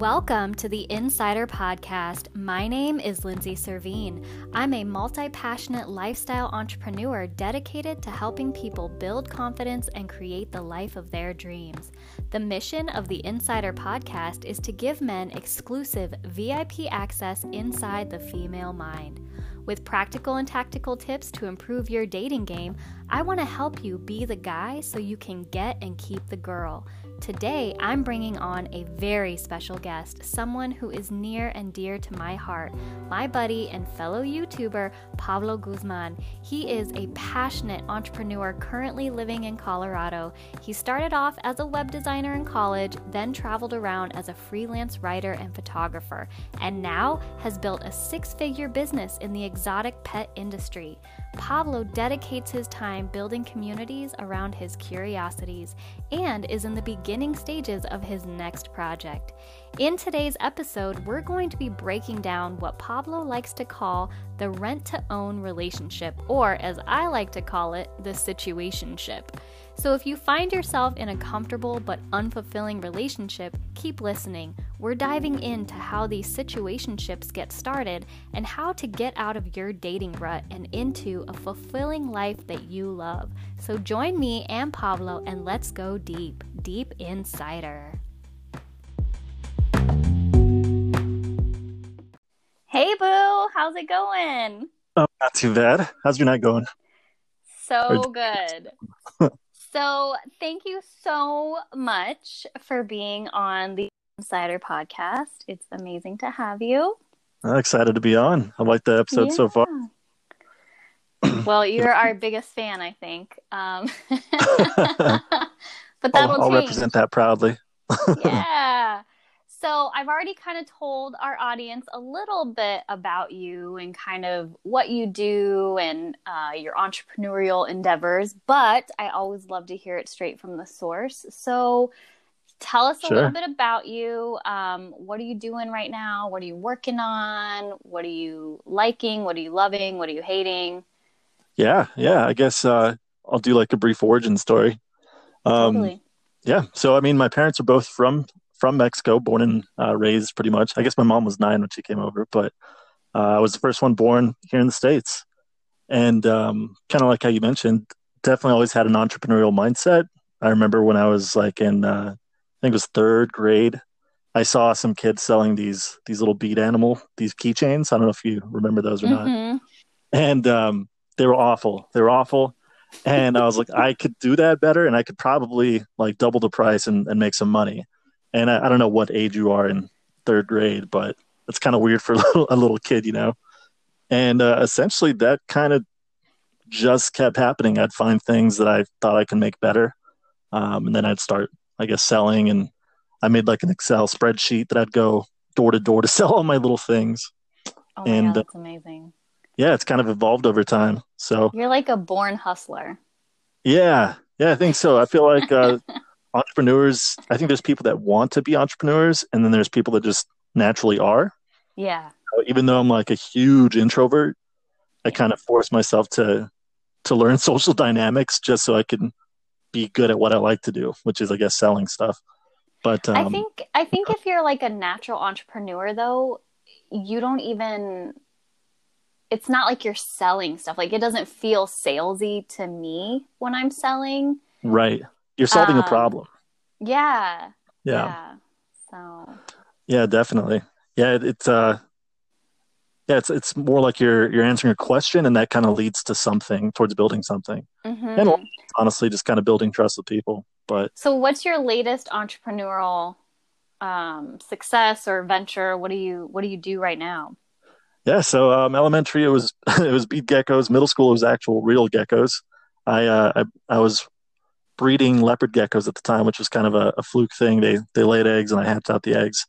Welcome to the Insider Podcast. My name is Lindsay Servine. I'm a multi passionate lifestyle entrepreneur dedicated to helping people build confidence and create the life of their dreams. The mission of the Insider Podcast is to give men exclusive VIP access inside the female mind. With practical and tactical tips to improve your dating game, I want to help you be the guy so you can get and keep the girl. Today, I'm bringing on a very special guest, someone who is near and dear to my heart, my buddy and fellow YouTuber, Pablo Guzman. He is a passionate entrepreneur currently living in Colorado. He started off as a web designer in college, then traveled around as a freelance writer and photographer, and now has built a six figure business in the exotic pet industry. Pablo dedicates his time building communities around his curiosities and is in the beginning stages of his next project. In today's episode, we're going to be breaking down what Pablo likes to call the rent to own relationship, or as I like to call it, the situationship. So if you find yourself in a comfortable but unfulfilling relationship, keep listening. We're diving into how these situationships get started and how to get out of your dating rut and into a fulfilling life that you love. So join me and Pablo and let's go deep, deep insider. Hey boo, how's it going? Oh, not too bad. How's your night going? So good. So, thank you so much for being on the Insider podcast. It's amazing to have you. I'm excited to be on. I like the episode yeah. so far. well, you're our biggest fan, I think. Um, but that'll I'll, I'll represent that proudly. yeah. So I've already kind of told our audience a little bit about you and kind of what you do and uh, your entrepreneurial endeavors, but I always love to hear it straight from the source. So tell us a sure. little bit about you. Um, what are you doing right now? What are you working on? What are you liking? What are you loving? What are you hating? Yeah, yeah. I guess uh, I'll do like a brief origin story. Um, totally. Yeah. So, I mean, my parents are both from from Mexico, born and uh, raised pretty much. I guess my mom was nine when she came over, but uh, I was the first one born here in the States. And um, kind of like how you mentioned, definitely always had an entrepreneurial mindset. I remember when I was like in, uh, I think it was third grade, I saw some kids selling these these little bead animal, these keychains. I don't know if you remember those or mm-hmm. not. And um, they were awful. They were awful. And I was like, I could do that better, and I could probably like double the price and, and make some money and I, I, don't know what age you are in third grade, but it's kind of weird for a little, a little kid, you know. And uh, essentially, that kind of just kept happening. I'd find things that I thought I could make better, um, and then I'd start, I guess, selling. And I made like an Excel spreadsheet that I'd go door to door to sell all my little things. Oh my and, god, that's amazing! Yeah, it's kind of evolved over time. So you're like a born hustler. Yeah, yeah, I think so. I feel like uh, entrepreneurs i think there's people that want to be entrepreneurs and then there's people that just naturally are. Yeah. Even though i'm like a huge introvert i kind of force myself to to learn social dynamics just so i can be good at what i like to do which is i guess selling stuff. But um, i think i think if you're like a natural entrepreneur though you don't even it's not like you're selling stuff. Like it doesn't feel salesy to me when i'm selling. Right you're solving um, a problem. Yeah. Yeah. Yeah. So. Yeah, definitely. Yeah, it, it's uh, yeah, it's it's more like you're you're answering a question, and that kind of leads to something towards building something, mm-hmm. and honestly, just kind of building trust with people. But so, what's your latest entrepreneurial um, success or venture? What do you what do you do right now? Yeah, so um, elementary it was it was bead geckos. Middle school it was actual real geckos. I uh, I, I was breeding leopard geckos at the time, which was kind of a, a, fluke thing. They they laid eggs and I hatched out the eggs.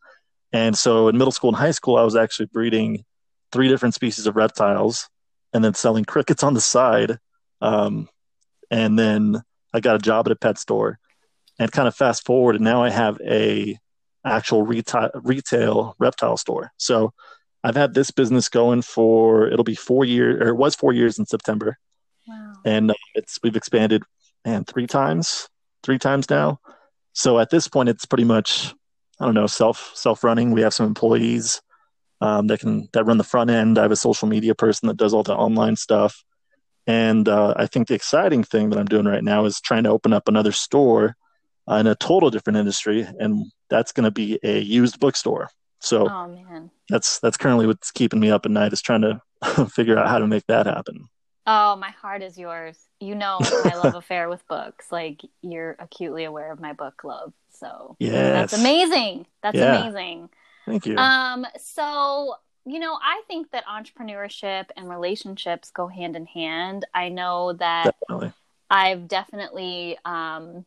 And so in middle school and high school, I was actually breeding three different species of reptiles and then selling crickets on the side. Um, and then I got a job at a pet store and kind of fast forward and now I have a actual retail retail reptile store. So I've had this business going for it'll be four years or it was four years in September. Wow. And uh, it's we've expanded and three times, three times now. So at this point, it's pretty much I don't know, self self running. We have some employees um, that can that run the front end. I have a social media person that does all the online stuff. And uh, I think the exciting thing that I'm doing right now is trying to open up another store uh, in a total different industry, and that's going to be a used bookstore. So oh, that's that's currently what's keeping me up at night is trying to figure out how to make that happen. Oh, my heart is yours. You know my love affair with books. Like you're acutely aware of my book love. So yes. that's amazing. That's yeah. amazing. Thank you. Um, so you know, I think that entrepreneurship and relationships go hand in hand. I know that definitely. I've definitely um,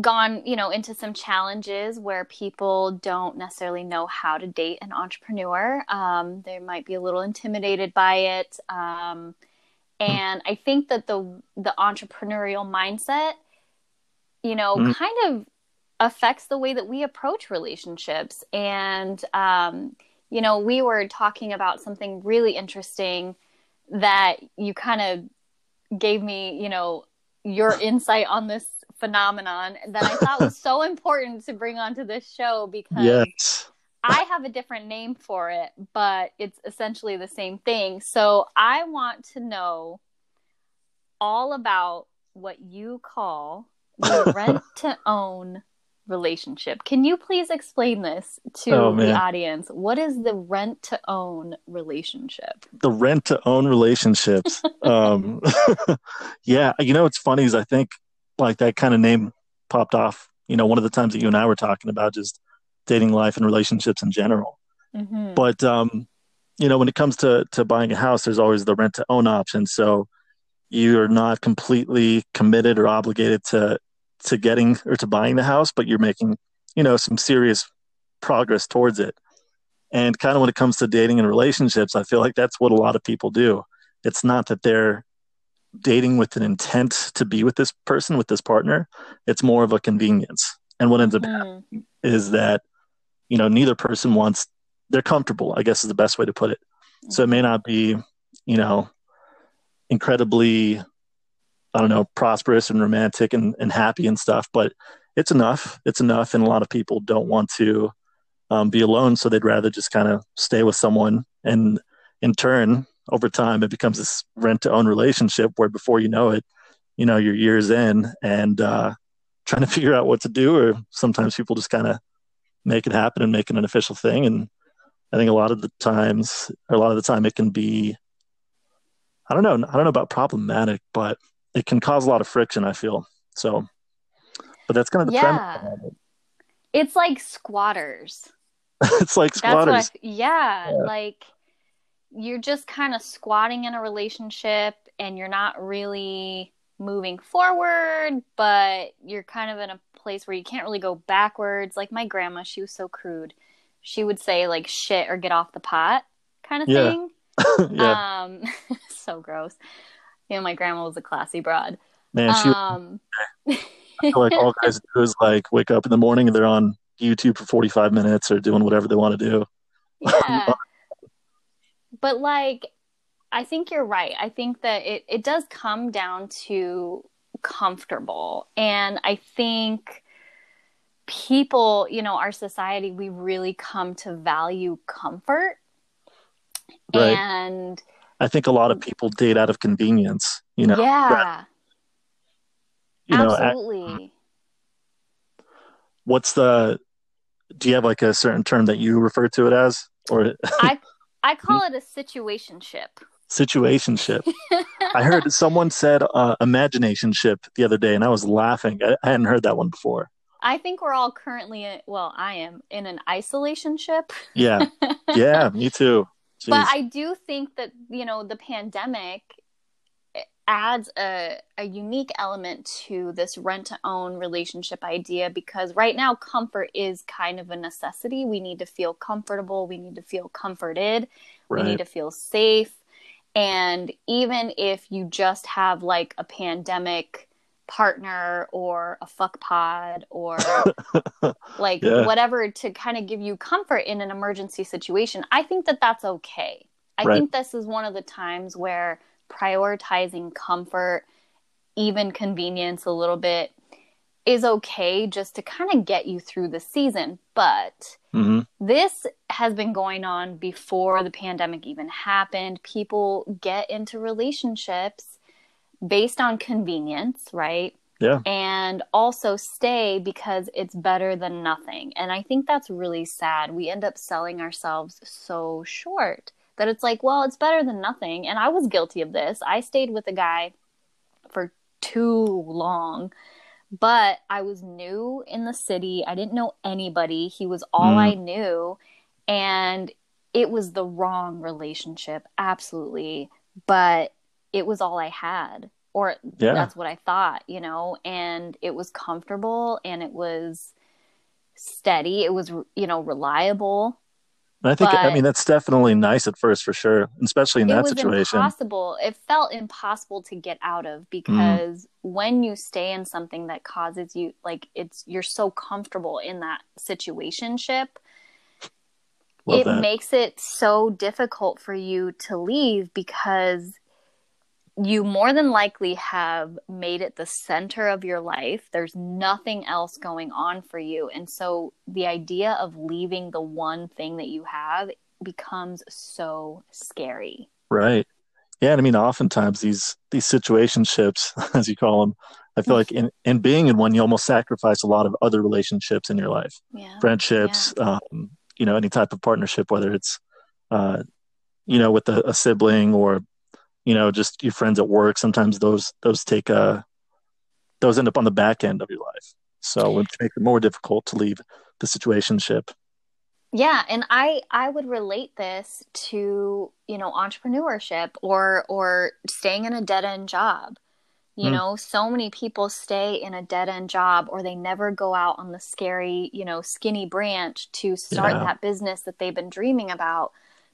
gone, you know, into some challenges where people don't necessarily know how to date an entrepreneur. Um, they might be a little intimidated by it. Um, and I think that the the entrepreneurial mindset, you know, mm. kind of affects the way that we approach relationships. And um, you know, we were talking about something really interesting that you kind of gave me, you know, your insight on this phenomenon that I thought was so important to bring onto this show because yes. I have a different name for it, but it's essentially the same thing. So I want to know all about what you call the rent to own relationship. Can you please explain this to oh, the audience? What is the rent to own relationship? The rent to own relationships. um, yeah, you know what's funny is I think like that kind of name popped off. You know, one of the times that you and I were talking about just dating life and relationships in general. Mm-hmm. But um, you know, when it comes to to buying a house, there's always the rent to own option. So you're not completely committed or obligated to to getting or to buying the house, but you're making, you know, some serious progress towards it. And kind of when it comes to dating and relationships, I feel like that's what a lot of people do. It's not that they're dating with an intent to be with this person, with this partner. It's more of a convenience. And what ends up mm. happening is that, you know, neither person wants, they're comfortable, I guess is the best way to put it. Mm. So it may not be, you know, incredibly I don't know, prosperous and romantic and, and happy and stuff, but it's enough. It's enough. And a lot of people don't want to um, be alone. So they'd rather just kind of stay with someone. And in turn, over time, it becomes this rent to own relationship where before you know it, you know, you're years in and uh, trying to figure out what to do. Or sometimes people just kind of make it happen and make it an official thing. And I think a lot of the times, a lot of the time, it can be, I don't know, I don't know about problematic, but it can cause a lot of friction. I feel so, but that's kind of the yeah. It. It's like squatters. it's like squatters. I, yeah, yeah, like you're just kind of squatting in a relationship, and you're not really moving forward, but you're kind of in a place where you can't really go backwards. Like my grandma, she was so crude. She would say like shit or get off the pot kind of yeah. thing. yeah. Um so gross you know, my grandma was a classy broad. Man, she. Um, I feel like all guys do is like wake up in the morning and they're on YouTube for 45 minutes or doing whatever they want to do. Yeah. but like, I think you're right. I think that it, it does come down to comfortable. And I think people, you know, our society, we really come to value comfort. Right. And I think a lot of people date out of convenience, you know. Yeah. You Absolutely. Know, what's the do you have like a certain term that you refer to it as or I I call it a situationship. Situationship. I heard someone said uh, imaginationship the other day and I was laughing. I, I hadn't heard that one before. I think we're all currently in, well, I am in an isolationship. yeah. Yeah, me too. Jeez. But I do think that, you know, the pandemic adds a, a unique element to this rent to own relationship idea because right now comfort is kind of a necessity. We need to feel comfortable, we need to feel comforted, right. we need to feel safe. And even if you just have like a pandemic partner or a fuck pod or like yeah. whatever to kind of give you comfort in an emergency situation i think that that's okay i right. think this is one of the times where prioritizing comfort even convenience a little bit is okay just to kind of get you through the season. But mm-hmm. this has been going on before the pandemic even happened. People get into relationships based on convenience, right? Yeah. And also stay because it's better than nothing. And I think that's really sad. We end up selling ourselves so short that it's like, well, it's better than nothing. And I was guilty of this. I stayed with a guy for too long but I was new in the city. I didn't know anybody. He was all mm. I knew. And it was the wrong relationship, absolutely. But it was all I had. Or yeah. that's what I thought, you know, and it was comfortable and it was steady. It was, you know, reliable. I think but I mean that's definitely nice at first for sure, especially in that situation. Impossible. It felt impossible to get out of mm-hmm. because mm. when you stay in something that causes you like it's you're so comfortable in that situationship, Love it that. makes it so difficult for you to leave because you more than likely have made it the center of your life. There's nothing else going on for you. And so the idea of leaving the one thing that you have becomes so scary. Right. Yeah, and I mean oftentimes these these situationships, as you call them, I feel like in, in being in one, you almost sacrifice a lot of other relationships in your life. Yeah. Friendships, yeah. Um, you know, any type of partnership, whether it's uh, you know, with a, a sibling or you know just your friends at work sometimes those those take a uh, those end up on the back end of your life so it makes it more difficult to leave the situationship yeah and i i would relate this to you know entrepreneurship or or staying in a dead end job you mm. know so many people stay in a dead end job or they never go out on the scary you know skinny branch to start yeah. that business that they've been dreaming about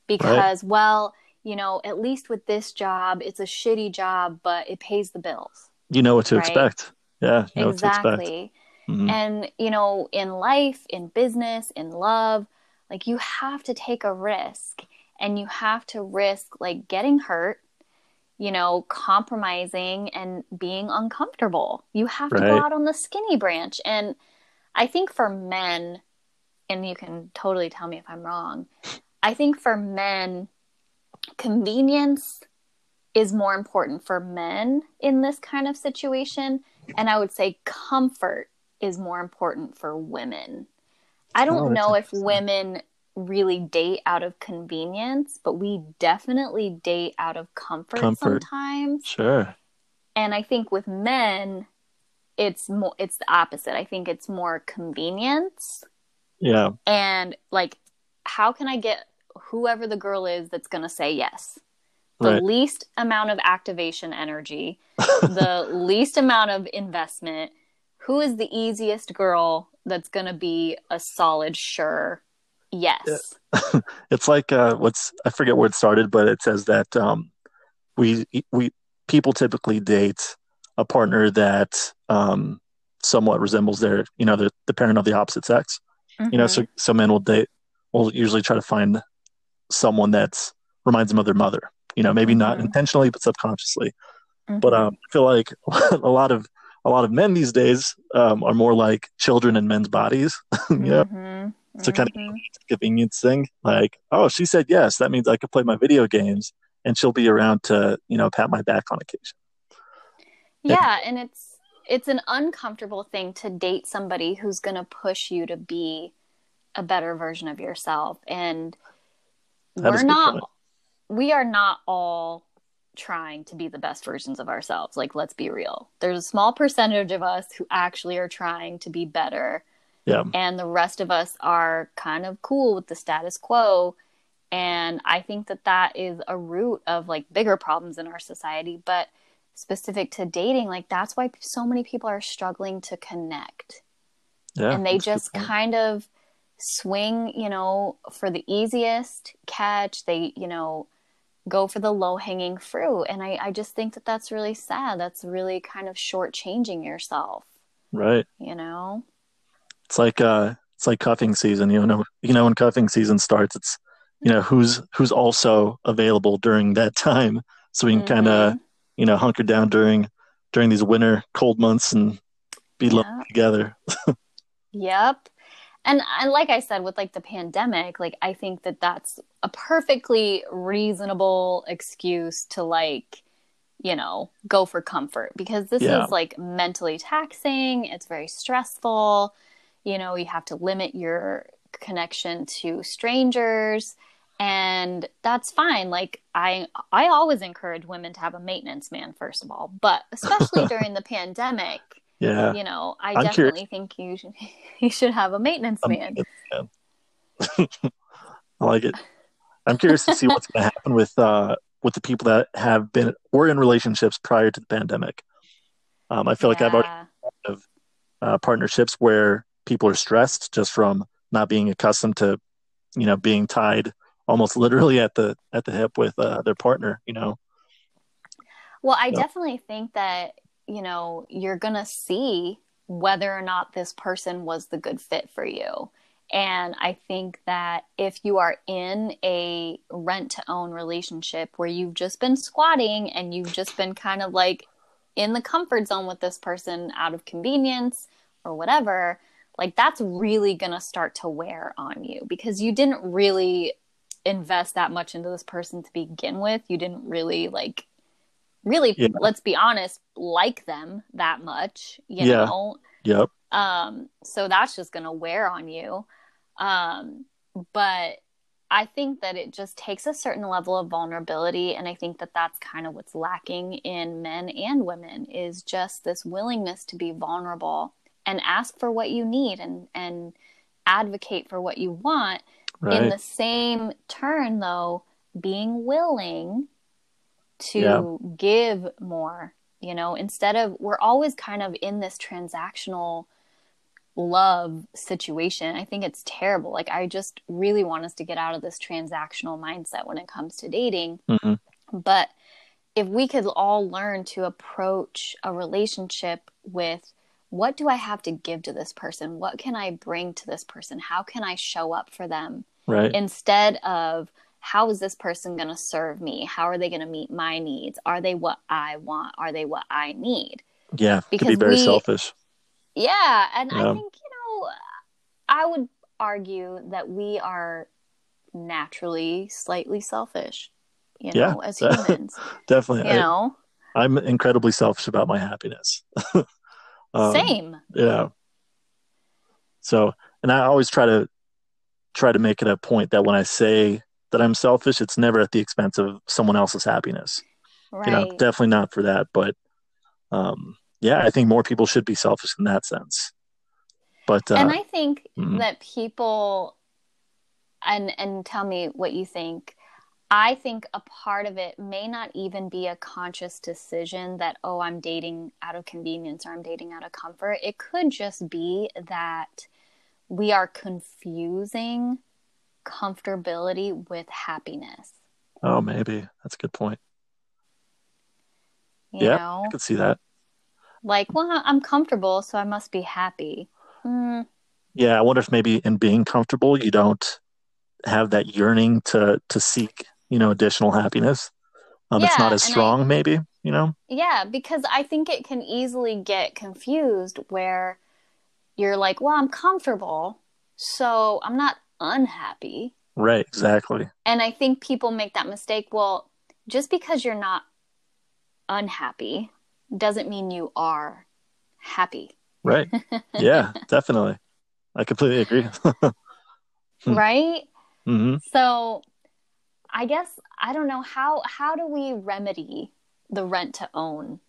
because right. well you know, at least with this job, it's a shitty job, but it pays the bills. You know what to right? expect. Yeah, you know exactly. Mm-hmm. And you know, in life, in business, in love, like you have to take a risk and you have to risk like getting hurt, you know, compromising and being uncomfortable. You have right. to go out on the skinny branch. And I think for men, and you can totally tell me if I'm wrong, I think for men, convenience is more important for men in this kind of situation. And i would say comfort is more important for women. I don't oh, know if women really date out of convenience but we definitely date out of comfort, comfort. sometimes. Sure. And i think with men it's more it's the opposite. I think it's more convenience. Yeah. And like how can i get whoever the girl is that's going to say yes. The right. least amount of activation energy, the least amount of investment. Who is the easiest girl that's going to be a solid, sure yes? it's like uh, what's I forget where it started, but it says that um, we we people typically date a partner that um, somewhat resembles their you know the, the parent of the opposite sex. Mm-hmm. You know, so so men will date will usually try to find someone that's reminds them of their mother. You know, maybe mm-hmm. not intentionally, but subconsciously. Mm-hmm. But um, I feel like a lot of a lot of men these days um, are more like children in men's bodies. you know, mm-hmm. it's a kind of mm-hmm. convenience thing. Like, oh, she said yes, that means I could play my video games, and she'll be around to you know pat my back on occasion. Yeah, and it's it's an uncomfortable thing to date somebody who's going to push you to be a better version of yourself and that we're not we are not all trying to be the best versions of ourselves like let's be real. There's a small percentage of us who actually are trying to be better. Yeah. And the rest of us are kind of cool with the status quo. And i think that that is a root of like bigger problems in our society. But specific to dating like that's why so many people are struggling to connect. Yeah, and they just kind of swing, you know, for the easiest catch. They, you know, go for the low hanging fruit. And I, I just think that that's really sad. That's really kind of shortchanging yourself. Right. You know, it's like, uh, it's like cuffing season, you know, you know, when cuffing season starts, it's, you know, who's, who's also available during that time. So we can mm-hmm. kind of, you know, hunker down during, during these winter cold months and be together. yep. And, and like I said, with like the pandemic, like I think that that's a perfectly reasonable excuse to like, you know, go for comfort because this yeah. is like mentally taxing. It's very stressful. You know, you have to limit your connection to strangers and that's fine like i i always encourage women to have a maintenance man first of all but especially during the pandemic yeah. You know i I'm definitely curious. think you should you should have a maintenance I'm, man. i like it. I'm curious to see what's going to happen with uh with the people that have been were in relationships prior to the pandemic. Um i feel yeah. like i've already of uh, partnerships where people are stressed just from not being accustomed to you know being tied almost literally at the at the hip with uh, their partner you know? Well i definitely think that you know you're gonna see whether or not this person was the good fit for you and i think that if you are in a rent to own relationship where you've just been squatting and you've just been kind of like in the comfort zone with this person out of convenience or whatever like that's really going to start to wear on you because you didn't really invest that much into this person to begin with. You didn't really like really yeah. let's be honest like them that much, you yeah. know. Yep. Um so that's just going to wear on you. Um but I think that it just takes a certain level of vulnerability and I think that that's kind of what's lacking in men and women is just this willingness to be vulnerable and ask for what you need and and advocate for what you want Right. In the same turn, though, being willing to yeah. give more, you know, instead of we're always kind of in this transactional love situation. I think it's terrible. Like, I just really want us to get out of this transactional mindset when it comes to dating. Mm-hmm. But if we could all learn to approach a relationship with what do I have to give to this person? What can I bring to this person? How can I show up for them? right instead of how is this person going to serve me? How are they going to meet my needs? Are they what i want? Are they what i need? Yeah because be very we, selfish. Yeah and yeah. i think you know i would argue that we are naturally slightly selfish you know yeah, as humans definitely. you I, know? I'm incredibly selfish about my happiness. Um, same. yeah. So and i always try to try to make it a point that when I say that I'm selfish, it's never at the expense of someone else's happiness. Right. You know, definitely not for that. But um, yeah, I think more people should be selfish in that sense. But uh, and I think mm-hmm. that people and and tell me what you think. I think a part of it may not even be a conscious decision that, oh, I'm dating out of convenience or I'm dating out of comfort. It could just be that we are confusing comfortability with happiness. Oh, maybe. That's a good point. You yeah, know? I could see that. Like, well, I'm comfortable, so I must be happy. Mm. Yeah, I wonder if maybe in being comfortable, you don't have that yearning to to seek, you know, additional happiness. Um, yeah, it's not as strong, I, maybe. You know. Yeah, because I think it can easily get confused where you're like, well, I'm comfortable, so I'm not unhappy. Right, exactly. And I think people make that mistake. Well, just because you're not unhappy doesn't mean you are happy. Right. Yeah, definitely. I completely agree. Right? Mm-hmm. So I guess I don't know how how do we remedy the rent to own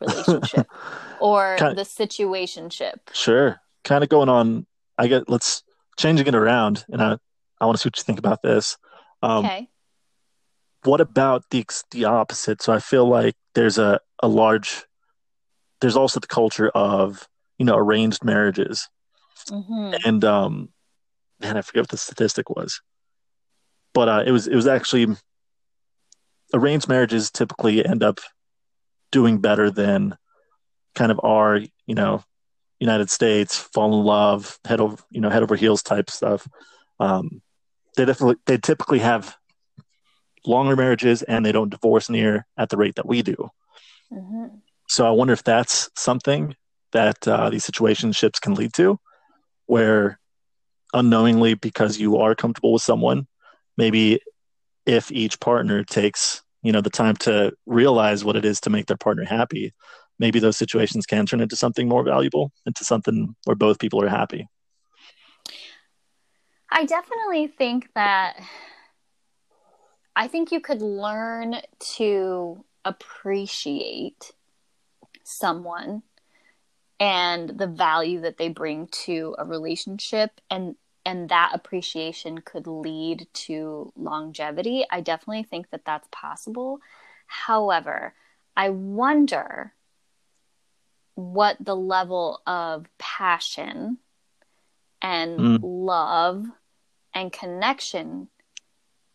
relationship or kind of, the situationship. Sure. Kind of going on, I get, let's changing it around. And I, I want to see what you think about this. Um, okay. What about the, the opposite? So I feel like there's a, a large, there's also the culture of, you know, arranged marriages. Mm-hmm. And, um, man, I forget what the statistic was, but uh, it was, it was actually arranged marriages typically end up doing better than kind of our, you know, United States, fall in love, head over, you know, head over heels type stuff. Um, they definitely, they typically have longer marriages and they don't divorce near at the rate that we do. Mm-hmm. So I wonder if that's something that uh, these situationships can lead to, where unknowingly, because you are comfortable with someone, maybe if each partner takes you know the time to realize what it is to make their partner happy, maybe those situations can turn into something more valuable, into something where both people are happy. I definitely think that I think you could learn to appreciate someone and the value that they bring to a relationship and and that appreciation could lead to longevity i definitely think that that's possible however i wonder what the level of passion and mm. love and connection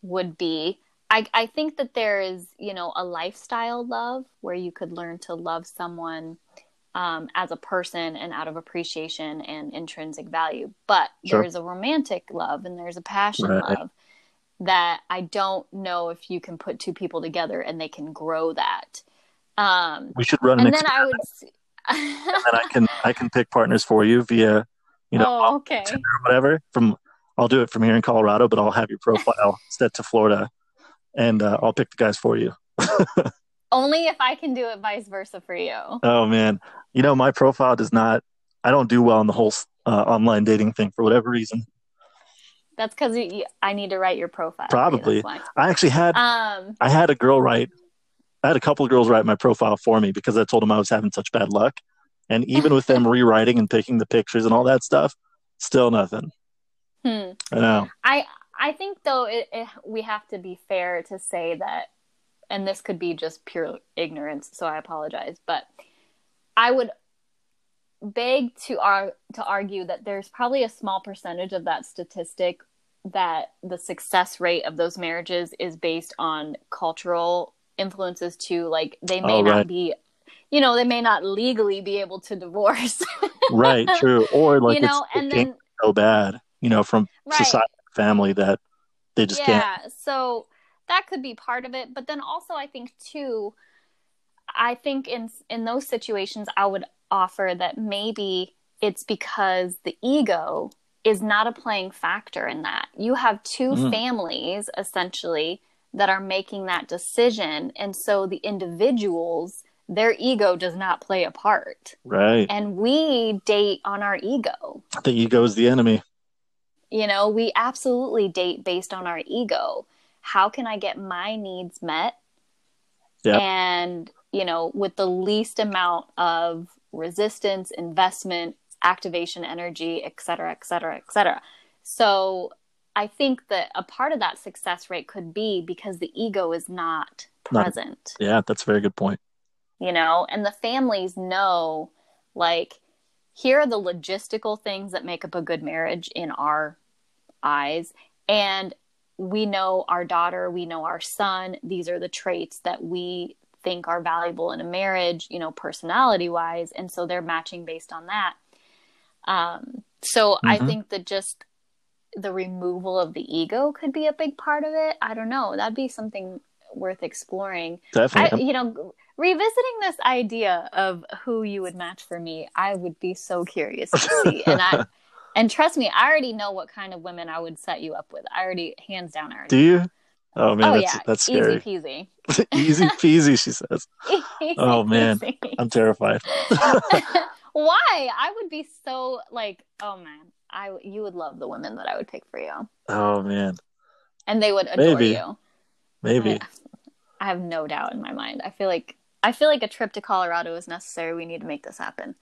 would be I, I think that there is, you know, a lifestyle love where you could learn to love someone um, as a person and out of appreciation and intrinsic value. But sure. there is a romantic love and there's a passion right. love that I don't know if you can put two people together and they can grow that. Um, we should run an and then I would. And I can I can pick partners for you via, you know, oh, okay. or whatever. From I'll do it from here in Colorado, but I'll have your profile set to Florida and uh, I'll pick the guys for you. Only if I can do it, vice versa for you. Oh man, you know my profile does not. I don't do well in the whole uh, online dating thing for whatever reason. That's because I need to write your profile. Probably. I actually had um, I had a girl write. I had a couple of girls write my profile for me because I told them I was having such bad luck, and even with them rewriting and picking the pictures and all that stuff, still nothing. Hmm. I know. I I think though it, it, we have to be fair to say that, and this could be just pure ignorance, so I apologize, but I would beg to ar- to argue that there's probably a small percentage of that statistic that the success rate of those marriages is based on cultural influences too like they may oh, right. not be you know they may not legally be able to divorce right true or like you know and then so bad you know from right. society family that they just yeah, can't. Yeah, so that could be part of it, but then also I think too I think in in those situations I would offer that maybe it's because the ego is not a playing factor in that. You have 2 mm. families essentially that are making that decision and so the individuals their ego does not play a part. Right. And we date on our ego. The ego is the enemy. You know, we absolutely date based on our ego. How can I get my needs met? Yeah. And, you know, with the least amount of resistance, investment, activation energy, et cetera, et cetera, et cetera. So I think that a part of that success rate could be because the ego is not present. Not, yeah, that's a very good point. You know, and the families know, like, here are the logistical things that make up a good marriage in our eyes and we know our daughter we know our son these are the traits that we think are valuable in a marriage you know personality wise and so they're matching based on that um, so mm-hmm. i think that just the removal of the ego could be a big part of it i don't know that'd be something worth exploring definitely I, you know revisiting this idea of who you would match for me i would be so curious to see and i And trust me, I already know what kind of women I would set you up with. I already, hands down, I already. Do you? Oh man, oh, that's, yeah. that's scary. Easy peasy. Easy peasy, she says. Easy oh man, peasy. I'm terrified. Why? I would be so like, oh man, I you would love the women that I would pick for you. Oh man. And they would adore Maybe. you. Maybe. I, I have no doubt in my mind. I feel like I feel like a trip to Colorado is necessary. We need to make this happen.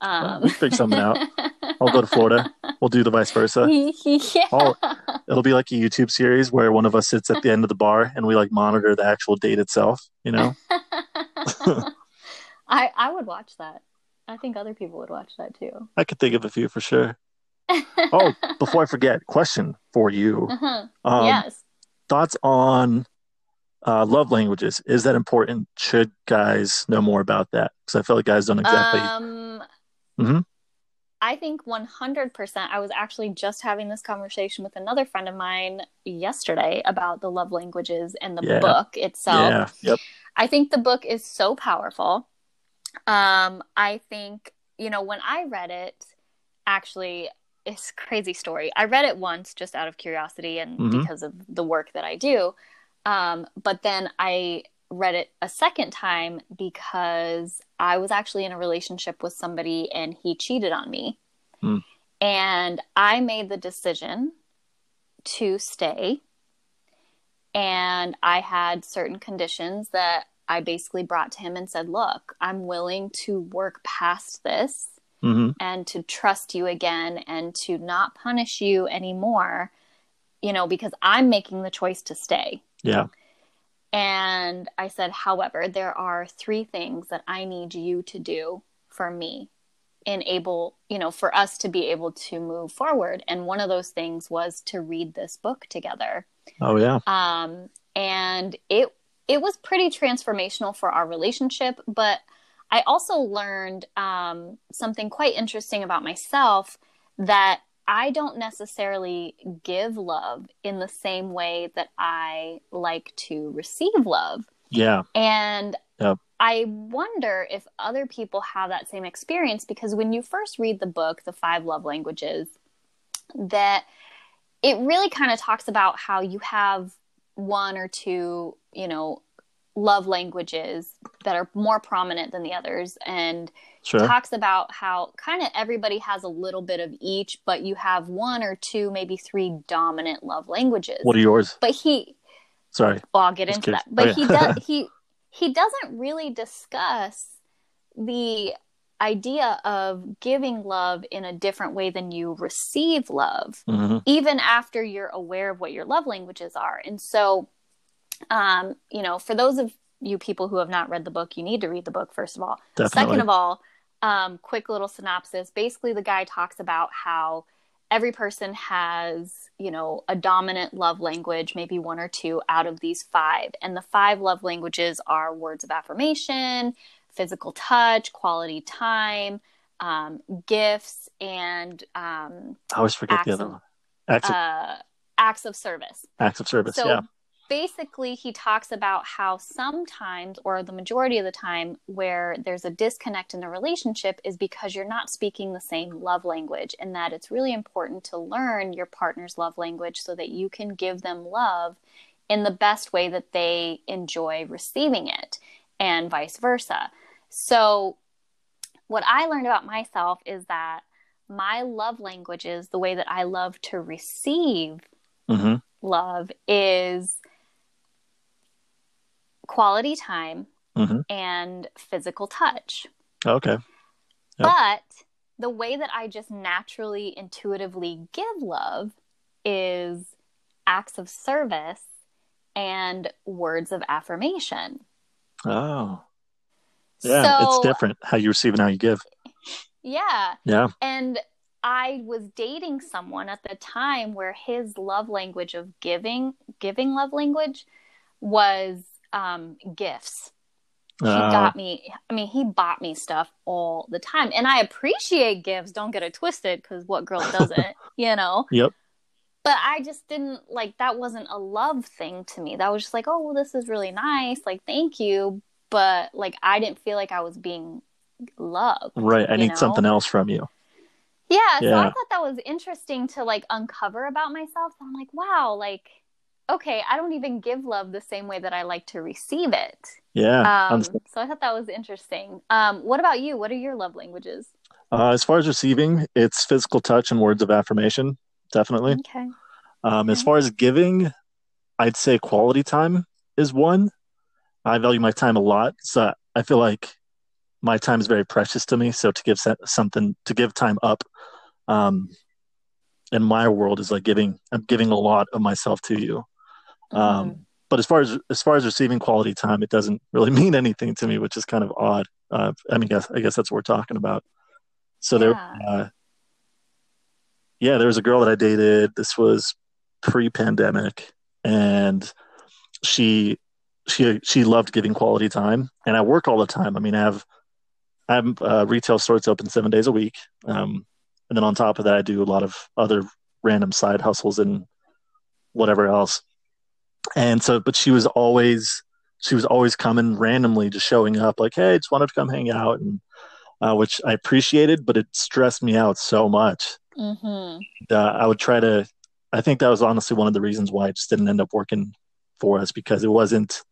Um, we'll figure something out. I'll go to Florida. We'll do the vice versa. yeah. I'll, it'll be like a YouTube series where one of us sits at the end of the bar and we like monitor the actual date itself. You know. I I would watch that. I think other people would watch that too. I could think of a few for sure. Oh, before I forget, question for you. Uh-huh. Um, yes. Thoughts on uh, love languages? Is that important? Should guys know more about that? Because I feel like guys don't exactly. Um, Mm-hmm. I think 100%. I was actually just having this conversation with another friend of mine yesterday about the love languages and the yeah. book itself. Yeah. Yep. I think the book is so powerful. Um, I think you know, when I read it, actually, it's crazy story. I read it once just out of curiosity and mm-hmm. because of the work that I do. Um, but then I read it a second time because I was actually in a relationship with somebody and he cheated on me. Mm. And I made the decision to stay. And I had certain conditions that I basically brought to him and said, Look, I'm willing to work past this mm-hmm. and to trust you again and to not punish you anymore, you know, because I'm making the choice to stay. Yeah. And I said, however, there are three things that I need you to do for me and able, you know, for us to be able to move forward. And one of those things was to read this book together. Oh yeah. Um, and it it was pretty transformational for our relationship, but I also learned um, something quite interesting about myself that I don't necessarily give love in the same way that I like to receive love. Yeah. And. I wonder if other people have that same experience because when you first read the book, The Five Love Languages, that it really kind of talks about how you have one or two, you know, love languages that are more prominent than the others and sure. talks about how kind of everybody has a little bit of each but you have one or two maybe three dominant love languages what are yours but he sorry well, i'll get into that but oh, yeah. he does he he doesn't really discuss the idea of giving love in a different way than you receive love mm-hmm. even after you're aware of what your love languages are and so um, you know, for those of you people who have not read the book, you need to read the book, first of all. Definitely. Second of all, um, quick little synopsis. Basically, the guy talks about how every person has, you know, a dominant love language, maybe one or two out of these five. And the five love languages are words of affirmation, physical touch, quality time, um, gifts, and um, I always forget the other one. Acts of, uh, acts of service. Acts of service, so yeah basically he talks about how sometimes or the majority of the time where there's a disconnect in a relationship is because you're not speaking the same love language and that it's really important to learn your partner's love language so that you can give them love in the best way that they enjoy receiving it and vice versa so what i learned about myself is that my love languages the way that i love to receive mm-hmm. love is quality time mm-hmm. and physical touch. Okay. Yep. But the way that I just naturally, intuitively give love is acts of service and words of affirmation. Oh. Yeah, so, it's different how you receive and how you give. Yeah. Yeah. And I was dating someone at the time where his love language of giving, giving love language was um, gifts. He uh, got me. I mean, he bought me stuff all the time, and I appreciate gifts. Don't get it twisted, because what girl doesn't, you know? Yep. But I just didn't like that. Wasn't a love thing to me. That was just like, oh, well, this is really nice. Like, thank you. But like, I didn't feel like I was being loved. Right. I need know? something else from you. Yeah, yeah. So I thought that was interesting to like uncover about myself. So I'm like, wow, like okay, I don't even give love the same way that I like to receive it. Yeah. Um, so I thought that was interesting. Um, what about you? What are your love languages? Uh, as far as receiving, it's physical touch and words of affirmation, definitely. Okay. Um, okay. As far as giving, I'd say quality time is one. I value my time a lot, so I feel like my time is very precious to me. So to give something, to give time up, um, in my world is like giving. I'm giving a lot of myself to you. Um, mm-hmm. But as far as as far as receiving quality time, it doesn't really mean anything to me, which is kind of odd. Uh, I mean, guess, I guess that's what we're talking about. So yeah. there, uh, yeah, there was a girl that I dated. This was pre-pandemic, and she she she loved giving quality time, and I work all the time. I mean, I have I have uh, retail stores open seven days a week, um, and then on top of that, I do a lot of other random side hustles and whatever else and so but she was always she was always coming randomly just showing up like hey just wanted to come hang out and uh, which I appreciated, but it stressed me out so much. Mm-hmm. Uh, I would try to. I think that was honestly one of the reasons why it just didn't end up working for us because it wasn't.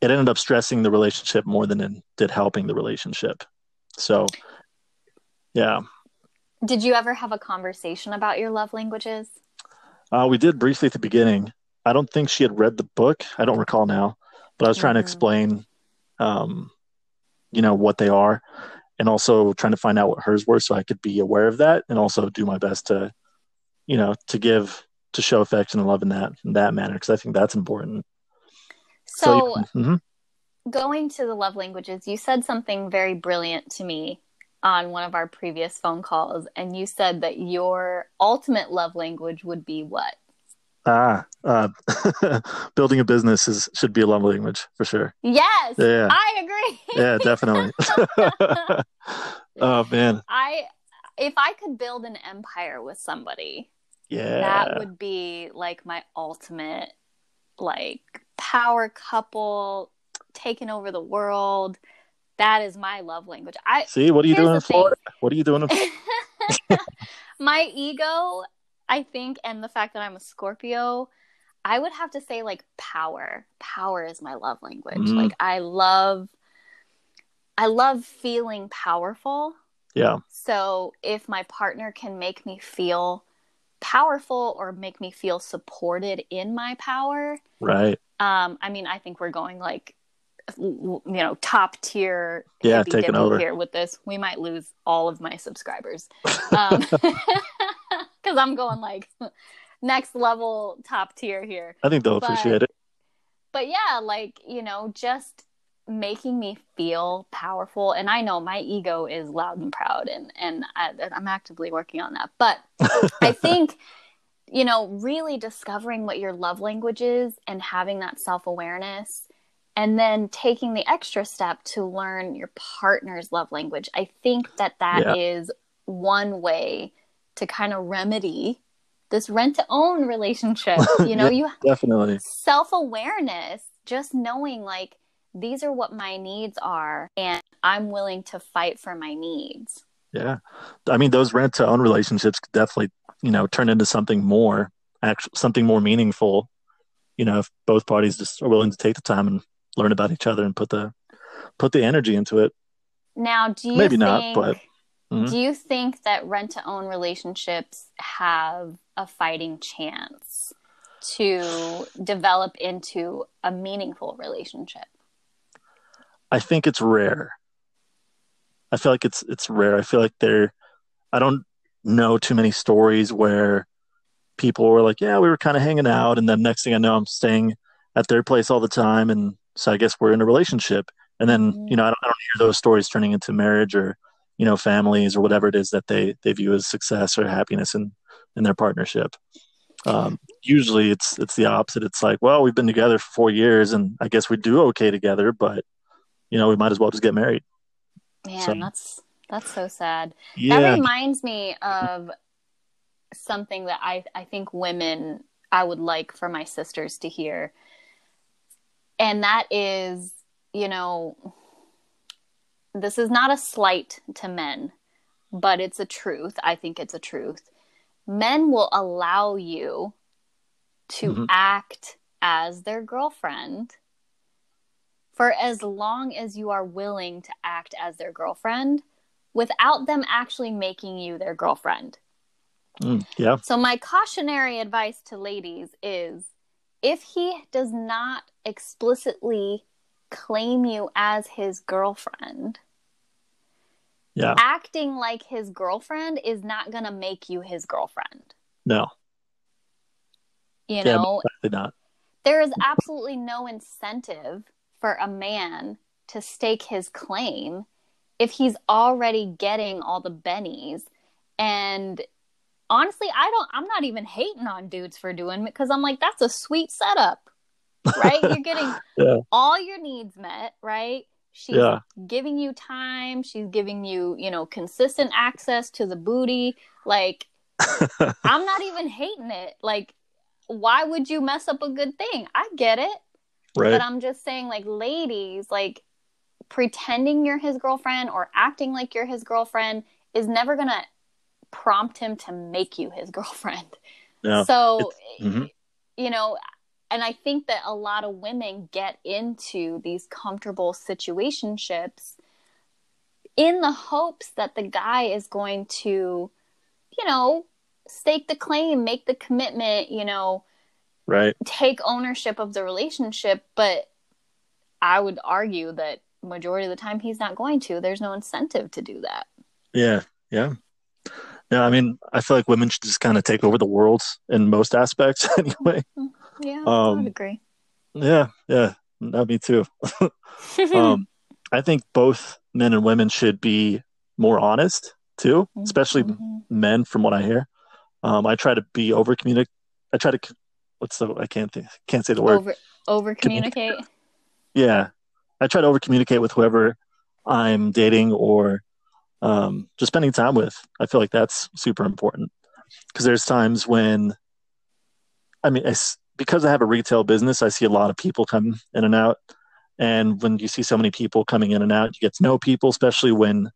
It ended up stressing the relationship more than it did helping the relationship. So, yeah. Did you ever have a conversation about your love languages? Uh, we did briefly at the beginning. I don't think she had read the book. I don't recall now, but I was trying mm-hmm. to explain, um, you know, what they are, and also trying to find out what hers were, so I could be aware of that, and also do my best to, you know, to give to show affection and love in that in that manner because I think that's important. So, so yeah. mm-hmm. going to the love languages, you said something very brilliant to me on one of our previous phone calls, and you said that your ultimate love language would be what? Ah, uh, building a business is should be a love language for sure. Yes, yeah, I agree. yeah, definitely. oh man, I if I could build an empire with somebody, yeah, that would be like my ultimate like power couple taking over the world that is my love language. I see. What are you doing in Florida? What are you doing? In... my ego, I think, and the fact that I'm a Scorpio, I would have to say like power. Power is my love language. Mm-hmm. Like I love, I love feeling powerful. Yeah. So if my partner can make me feel powerful or make me feel supported in my power, right? Um, I mean, I think we're going like you know top tier yeah taking over here with this we might lose all of my subscribers um because i'm going like next level top tier here. I think they'll but, appreciate it. but yeah like you know just making me feel powerful. And i know my ego is loud and proud and and I, i'm actively working on that. But i think you know really discovering what your love language is and having that self-awareness and then taking the extra step to learn your partner's love language. I think that that yeah. is one way to kind of remedy this rent to own relationship you know yeah, you definitely. self-awareness just knowing like these are what my needs are and i'm willing to fight for my needs. Yeah. I mean those rent to own relationships could definitely you know turn into something more actually something more meaningful you know if both parties just are willing to take the time and learn about each other and put the put the energy into it. Now, do you maybe think, not, but mm-hmm. do you think that rent to own relationships have a fighting chance to develop into a meaningful relationship? I think it's rare. I feel like it's it's rare. I feel like there I don't know too many stories where people were like, "Yeah, we were kind of hanging out," and then next thing I know, I'm staying at their place all the time, and so I guess we're in a relationship. And then, mm-hmm. you know, I don't, I don't hear those stories turning into marriage or, you know, families or whatever it is that they, they view as success or happiness in, in their partnership. Um, usually it's, it's the opposite. It's like, well, we've been together for four years and I guess we do okay together, but you know, we might as well just get married. Man, so, that's, that's so sad. Yeah. That reminds me of something that I, I think women, I would like for my sisters to hear and that is, you know, this is not a slight to men, but it's a truth. I think it's a truth. Men will allow you to mm-hmm. act as their girlfriend for as long as you are willing to act as their girlfriend without them actually making you their girlfriend. Mm, yeah. So, my cautionary advice to ladies is if he does not explicitly claim you as his girlfriend, yeah. acting like his girlfriend is not going to make you his girlfriend. No. You yeah, know, not. there is absolutely no incentive for a man to stake his claim if he's already getting all the bennies and honestly, I don't. I'm not even hating on dudes for doing it because I'm like, that's a sweet setup, right? You're getting yeah. all your needs met, right? She's yeah. giving you time. She's giving you, you know, consistent access to the booty. Like, I'm not even hating it. Like, why would you mess up a good thing? I get it. Right. But I'm just saying, like, ladies, like, pretending you're his girlfriend or acting like you're his girlfriend is never going to prompt him to make you his girlfriend. Yeah, so, mm-hmm. you know, and I think that a lot of women get into these comfortable situationships in the hopes that the guy is going to, you know, stake the claim, make the commitment, you know, right. Take ownership of the relationship, but I would argue that majority of the time he's not going to. There's no incentive to do that. Yeah, yeah. Yeah, I mean, I feel like women should just kind of take over the world in most aspects anyway. Mm-hmm. Yeah, um, I would agree. Yeah, yeah, that me too. um, I think both men and women should be more honest too, mm-hmm. especially mm-hmm. men. From what I hear, um, I try to be over communicate. I try to what's the I can't think, can't say the word over over communicate. Yeah, I try to over communicate with whoever I'm dating or um, just spending time with. I feel like that's super important because there's times when, I mean, because I have a retail business, I see a lot of people come in and out. And when you see so many people coming in and out, you get to know people, especially when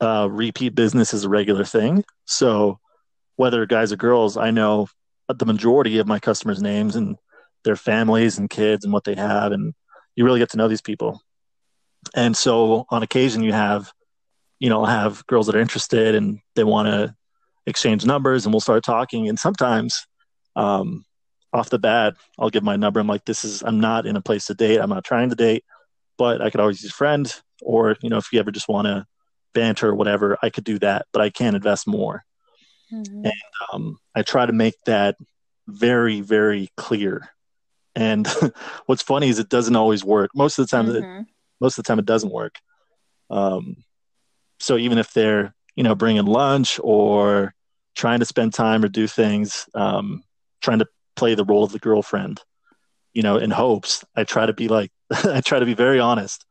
uh, repeat business is a regular thing. So whether guys or girls, I know the majority of my customers' names and their families and kids and what they have, and you really get to know these people. And so on occasion, you have, you know, have girls that are interested and they want to exchange numbers, and we'll start talking. And sometimes um, off the bat, I'll give my number. I'm like, this is, I'm not in a place to date. I'm not trying to date, but I could always use friend. Or, you know, if you ever just want to banter or whatever, I could do that, but I can't invest more. Mm-hmm. And um, I try to make that very, very clear. And what's funny is it doesn't always work. Most of the time, mm-hmm. it, most of the time it doesn't work. Um, so even if they're, you know, bringing lunch or trying to spend time or do things, um, trying to play the role of the girlfriend, you know, in hopes. I try to be like, I try to be very honest.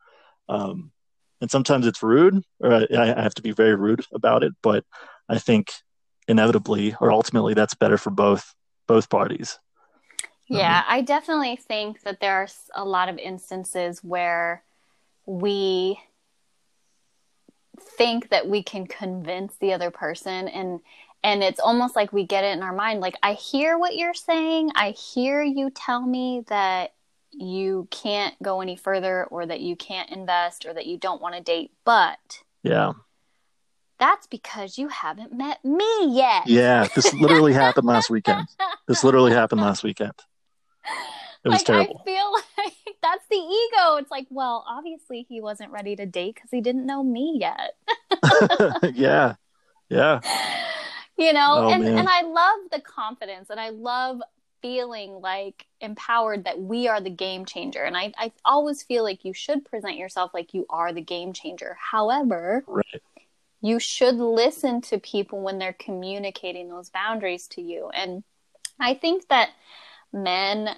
Um, and sometimes it's rude, or I, I, have to be very rude about it. But I think inevitably, or ultimately, that's better for both both parties. Yeah, um, I definitely think that there are a lot of instances where we think that we can convince the other person and and it's almost like we get it in our mind. Like i hear what you're saying. I hear you tell me that you can't go any further or that you can't invest or that you don't want to date but yeah. that's because you haven't met me yet. Yeah this literally happened last weekend. This literally happened last weekend. It was like, terrible. i feel like that's the ego. It's like well obviously he wasn't ready to date because he didn't know me yet. Yeah. Yeah you know oh, and man. and i love the confidence and i love feeling like empowered that we are the game changer and i i always feel like you should present yourself like you are the game changer however right. you should listen to people when they're communicating those boundaries to you and i think that men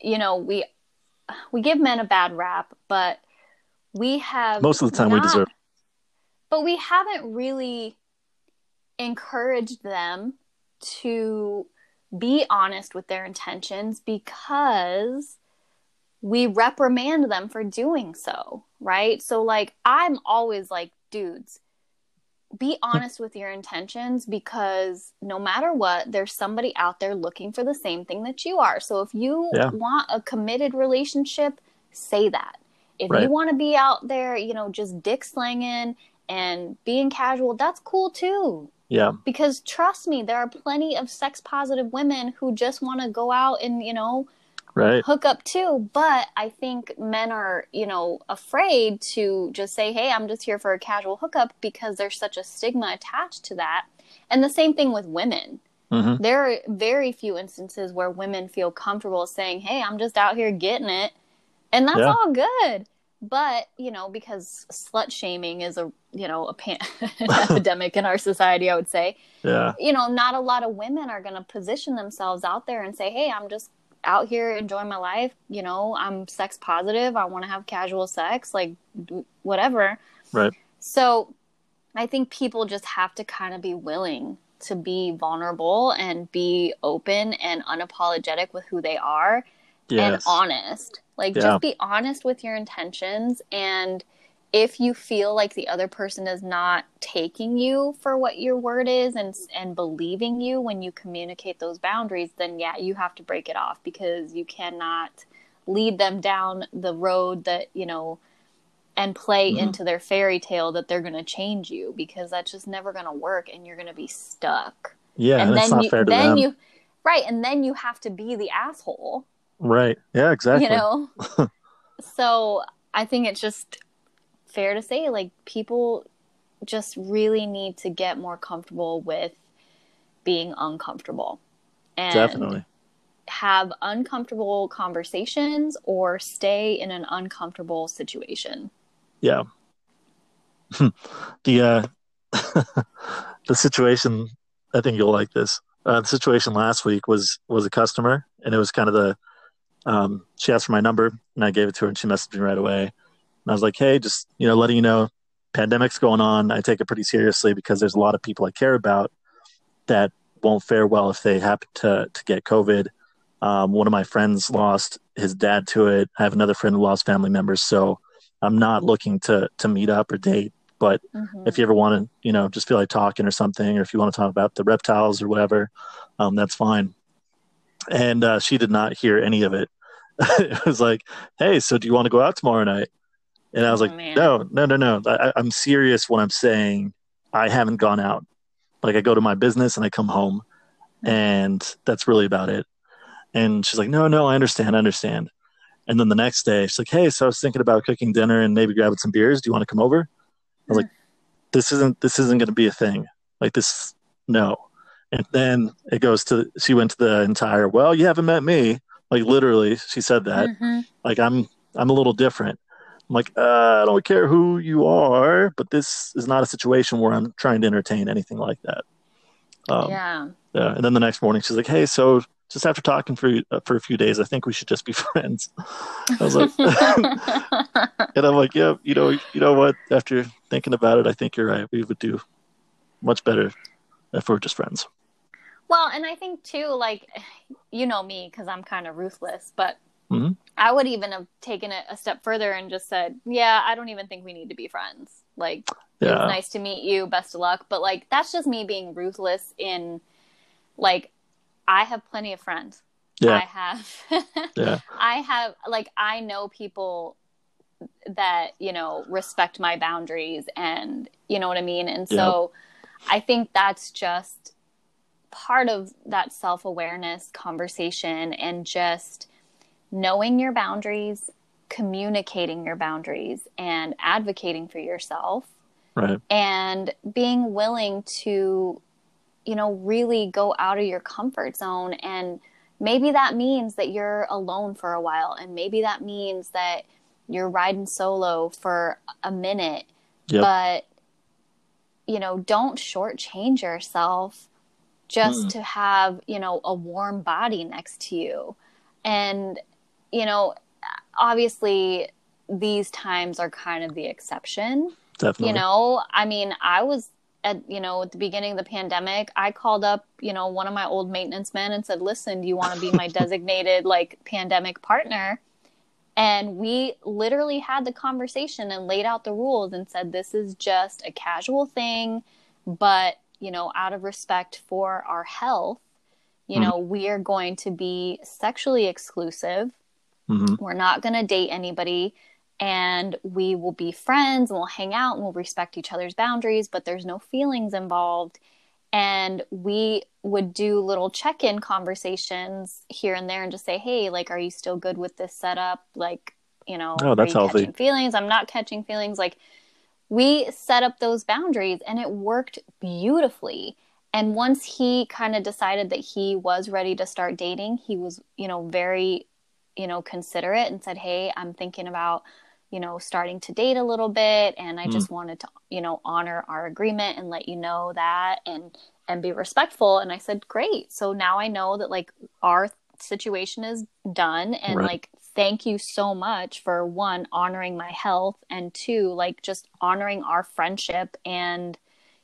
you know we we give men a bad rap but we have most of the time not, we deserve but we haven't really encourage them to be honest with their intentions because we reprimand them for doing so, right? So, like, I'm always like, dudes, be honest with your intentions because no matter what, there's somebody out there looking for the same thing that you are. So, if you yeah. want a committed relationship, say that. If right. you want to be out there, you know, just dick slanging and being casual, that's cool too. Yeah. Because trust me, there are plenty of sex positive women who just want to go out and, you know, right. hook up too. But I think men are, you know, afraid to just say, hey, I'm just here for a casual hookup because there's such a stigma attached to that. And the same thing with women. Mm-hmm. There are very few instances where women feel comfortable saying, hey, I'm just out here getting it. And that's yeah. all good but you know because slut shaming is a you know a pan- epidemic in our society i would say. Yeah. You know not a lot of women are going to position themselves out there and say hey i'm just out here enjoying my life. You know i'm sex positive. I want to have casual sex like whatever. Right. So i think people just have to kind of be willing to be vulnerable and be open and unapologetic with who they are yes. and honest. Like yeah. just be honest with your intentions and if you feel like the other person is not taking you for what your word is and and believing you when you communicate those boundaries then yeah you have to break it off because you cannot lead them down the road that you know and play mm-hmm. into their fairy tale that they're going to change you because that's just never going to work and you're going to be stuck yeah and, then you then them. you right and then you have to be the asshole right yeah exactly you know so i think it's just fair to say like people just really need to get more comfortable with being uncomfortable and Definitely. have uncomfortable conversations or stay in an uncomfortable situation. Yeah. the uh the situation I think you'll like this. Uh, the situation last week was was a customer and it was kind of the um she asked for my number and I gave it to her and she messaged me right away and I was like, hey, just, you know, letting you know, pandemic's going on. I take it pretty seriously because there's a lot of people I care about that won't fare well if they happen to, to get COVID. Um, one of my friends lost his dad to it. I have another friend who lost family members. So I'm not looking to, to meet up or date. But mm-hmm. if you ever want to, you know, just feel like talking or something, or if you want to talk about the reptiles or whatever, um, that's fine. And uh, she did not hear any of it. it was like, hey, so do you want to go out tomorrow night? And I was oh, like, man. no, no, no, no. I, I'm serious when I'm saying I haven't gone out. Like I go to my business and I come home, and that's really about it. And she's like, no, no, I understand, I understand. And then the next day, she's like, hey, so I was thinking about cooking dinner and maybe grabbing some beers. Do you want to come over? I was like, this isn't this isn't going to be a thing. Like this, no. And then it goes to she went to the entire. Well, you haven't met me. Like literally, she said that. Mm-hmm. Like I'm I'm a little different. I'm like, uh, I don't care who you are, but this is not a situation where I'm trying to entertain anything like that. Um, yeah. Yeah. And then the next morning, she's like, Hey, so just after talking for uh, for a few days, I think we should just be friends. I was like, and I'm like, yeah, you know, you know what? After thinking about it, I think you're right. We would do much better if we're just friends. Well, and I think too, like, you know me because I'm kind of ruthless, but Mm-hmm. I would even have taken it a step further and just said, "Yeah, I don't even think we need to be friends. Like, yeah. it's nice to meet you. Best of luck." But like, that's just me being ruthless. In like, I have plenty of friends. Yeah. I have. yeah. I have like I know people that you know respect my boundaries, and you know what I mean. And so, I think that's just part of that self awareness conversation and just knowing your boundaries, communicating your boundaries, and advocating for yourself. Right. And being willing to, you know, really go out of your comfort zone. And maybe that means that you're alone for a while. And maybe that means that you're riding solo for a minute. Yep. But, you know, don't shortchange yourself just mm. to have, you know, a warm body next to you. And you know, obviously these times are kind of the exception. Definitely. You know, I mean, I was at you know at the beginning of the pandemic i called up you know one of my old maintenance men and said listen do you want to be my designated like pandemic partner and we literally had the conversation and laid out the rules and said this is just a casual thing but you know out of respect for our health you mm-hmm. know we are going to be sexually exclusive Mm-hmm. We're not going to date anybody and we will be friends and we'll hang out and we'll respect each other's boundaries, but there's no feelings involved. And we would do little check in conversations here and there and just say, hey, like, are you still good with this setup? Like, you know, oh, that's healthy. feelings? I'm not catching feelings. Like, we set up those boundaries and it worked beautifully. And once he kind of decided that he was ready to start dating, he was, you know, very you know, considerate and said, Hey, I'm thinking about, you know, starting to date a little bit. And I mm. just wanted to, you know, honor our agreement and let you know that and, and be respectful. And I said, Great. So now I know that like our situation is done. And right. like, thank you so much for one, honoring my health and two, like just honoring our friendship and,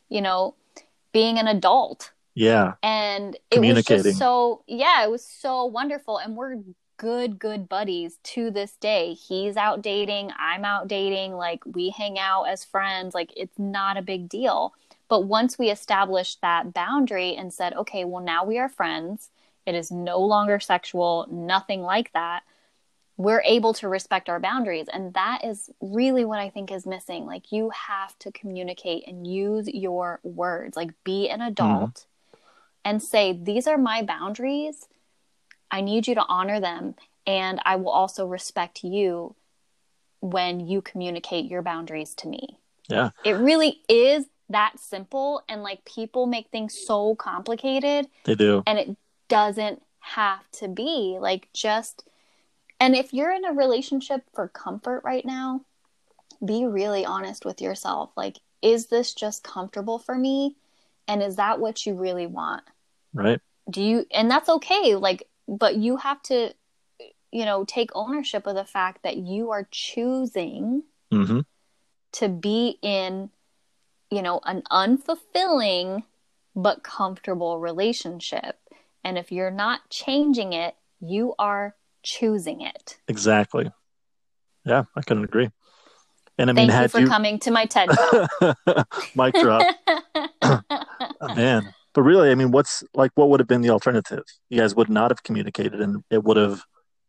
you know, being an adult. Yeah. And it was just so yeah it was so wonderful and we're good, good buddies to this day. He's out dating, I'm out dating, like we hang out as friends, like it's not a big deal. But once we established that boundary and said, okay, well, now we are friends, it is no longer sexual, nothing like that, we're able to respect our boundaries. And that is really what I think is missing. Like, you have to communicate and use your words, like, be an adult mm. and say, these are my boundaries. I need you to honor them. And I will also respect you when you communicate your boundaries to me. Yeah. It really is that simple and like people make things so complicated. They do. And it doesn't have to be like just and if you're in a relationship for comfort right now, be really honest with yourself. Like is this just comfortable for me? And is that what you really want? Right. Do you and that's okay. Like but you have to you know take ownership of the fact that you are choosing mm-hmm. to be in you know, an unfulfilling but comfortable relationship. And if you're not changing it, you are choosing it. Exactly. Yeah, I couldn't agree. And I mean, Thank you for you... coming to my TED Mic drop. oh, man. But really, I mean, what's like, what would have been the alternative? You guys would not have communicated and it would have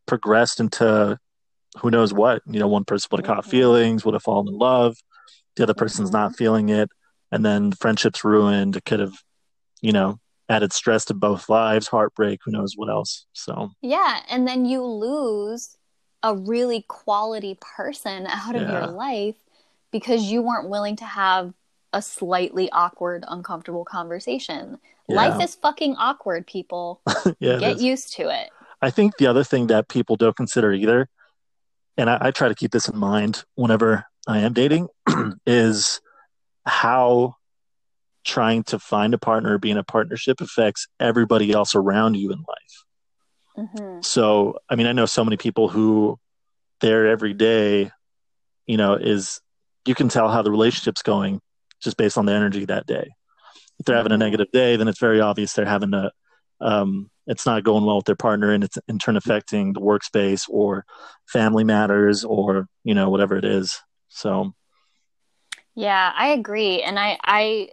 progressed into who knows what. You know, one person would have caught mm-hmm. feelings, would have fallen in love, the other person's mm-hmm. not feeling it and then friendship's ruined it could have you know added stress to both lives heartbreak who knows what else. So yeah and then you lose a really quality person out of yeah. your life because you weren't willing to have a slightly awkward uncomfortable conversation. Yeah. life is fucking awkward people. Yeah, get used to it. I think the other thing that people don't consider either and I, I try to keep this in mind whenever I am dating is how trying to find a partner, be in a partnership affects everybody else around you in life. Mm-hmm. So, I mean, I know so many people who there every day, you know, is you can tell how the relationship's going just based on the energy that day. If they're having a mm-hmm. negative day, then it's very obvious they're having a, um, it's not going well with their partner and it's in turn affecting the workspace or family matters or, you know, whatever it is. So, yeah, I agree. And I, I,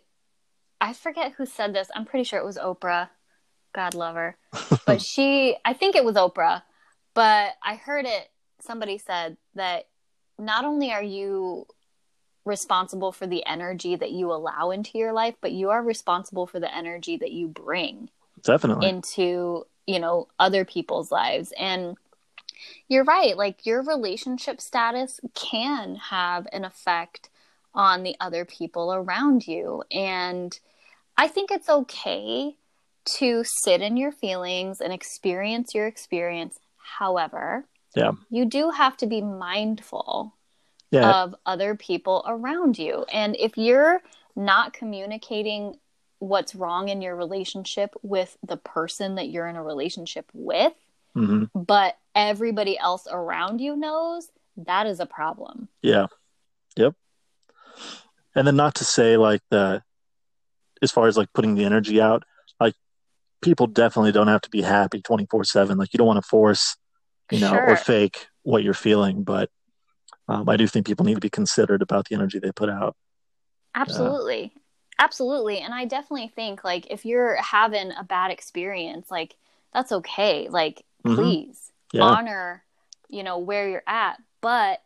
I forget who said this. I'm pretty sure it was Oprah. God love her. but she, I think it was Oprah, but I heard it. Somebody said that not only are you responsible for the energy that you allow into your life, but you are responsible for the energy that you bring definitely into, you know, other people's lives. And you're right. Like your relationship status can have an effect on the other people around you. And I think it's okay to sit in your feelings and experience your experience. However, yeah. you do have to be mindful yeah. of other people around you. And if you're not communicating what's wrong in your relationship with the person that you're in a relationship with, mm-hmm. but everybody else around you knows, that is a problem. Yeah. Yep and then not to say like that as far as like putting the energy out like people definitely don't have to be happy 24 7 like you don't want to force you know sure. or fake what you're feeling but um, i do think people need to be considered about the energy they put out absolutely uh, absolutely and i definitely think like if you're having a bad experience like that's okay like mm-hmm. please yeah. honor you know where you're at but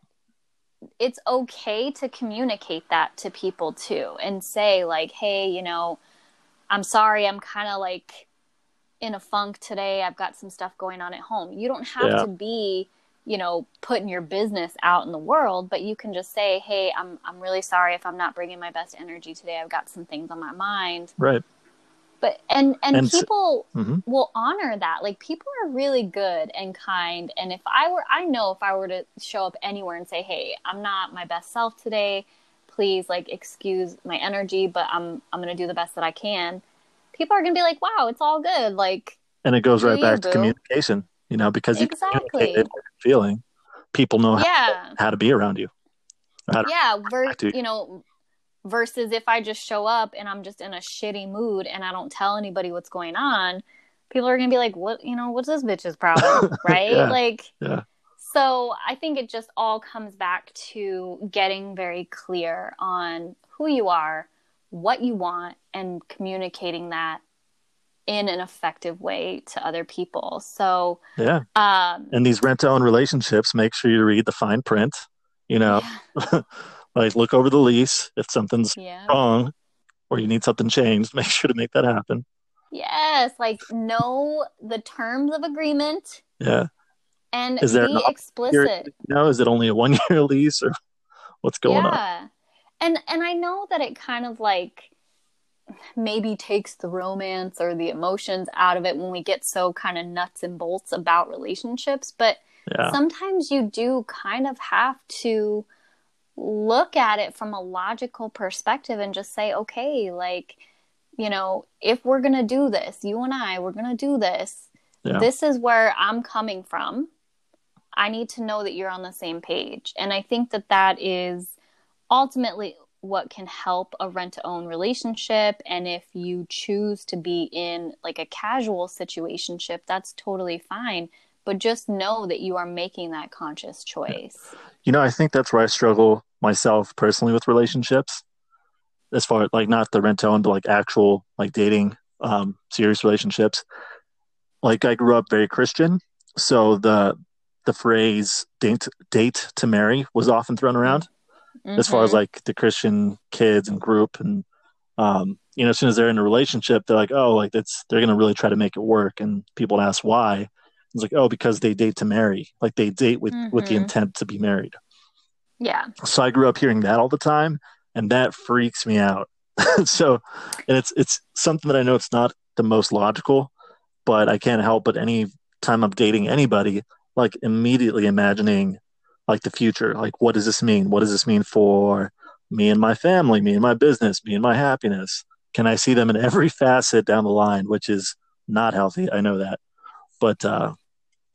it's okay to communicate that to people too and say like hey you know i'm sorry i'm kind of like in a funk today. I've got some stuff going on at home. You don't have yeah. to be you know putting your business out in the world but you can just say hey i'm i'm really sorry if i'm not bringing my best energy today. I've got some things on my mind. Right but and and, and people mm-hmm. will honor that. Like people are really good and kind and if i were i know if i were to show up anywhere and say hey i'm not my best self today. Please like excuse my energy but i'm i'm gonna do the best that i can people are gonna be like wow it's all good. Like and it goes right back to communication you know because you exactly. feeling. People know yeah. how, how to be around you yeah ver- you know versus if I just show up and I'm just in a shitty mood and I don't tell anybody what's going on, people are gonna be like, what, you know, what's this bitch's problem, right? yeah. Like, yeah. So I think it just all comes back to getting very clear on who you are, what you want, and communicating that in an effective way to other people. So yeah, um, and these rent to own relationships, make sure you read the fine print. You know, yeah. like look over the lease if something's yeah. wrong or you need something changed. Make sure to make that happen. Yes, like know the terms of agreement. Yeah. And is there be explicit. Know, is it only a one year lease or what's going yeah. on? Yeah. And and I know that it kind of like maybe takes the romance or the emotions out of it when we get so kind of nuts and bolts about relationships, but yeah. sometimes you do kind of have to look at it from a logical perspective and just say, okay, like, you know, if we're going to do this, you and I, we're going to do this. Yeah. This is where I'm coming from. I need to know that you're on the same page. And I think that that is ultimately what can help a rent to own relationship. And if you choose to be in like a casual situationship, that's totally fine. But just know that you are making that conscious choice. You know, I think that's where I struggle myself personally with relationships. As far as like not the rent own, but like actual like dating, um, serious relationships. Like I grew up very Christian, so the the phrase date, date to marry was often thrown around mm-hmm. as far as mm-hmm. like the Christian kids and group. And, um, you know, as soon as they're in a relationship, they're like, oh, like that's, they're going to really try to make it work. And people ask why. It's like, oh, because they date to marry. Like they date with, mm-hmm. with the mm-hmm. intent to be married. Yeah. So I grew up hearing that all the time and that freaks me out. so, and it's, it's something that I know it's not the most logical, but I can't help but any time I'm dating anybody, like immediately imagining like the future. Like, what does this mean? What does this mean for me and my family, me and my business, me and my happiness? Can I see them in every facet down the line, which is not healthy? I know that, but uh,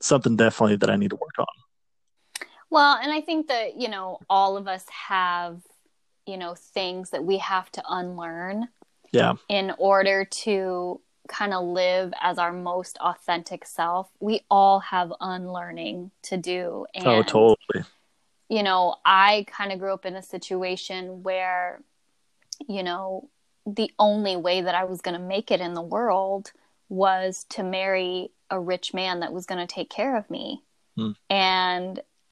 something definitely that I need to work on. Well, and I think that, you know, all of us have, you know, things that we have to unlearn. Yeah. In order to kind of live as our most authentic self, we all have unlearning to do. Oh, and, oh, totally. You know, I kind of grew up in a situation where, you know, the only way that I was going to make it in the world was to marry a rich man that was going to take care of me. Hmm. And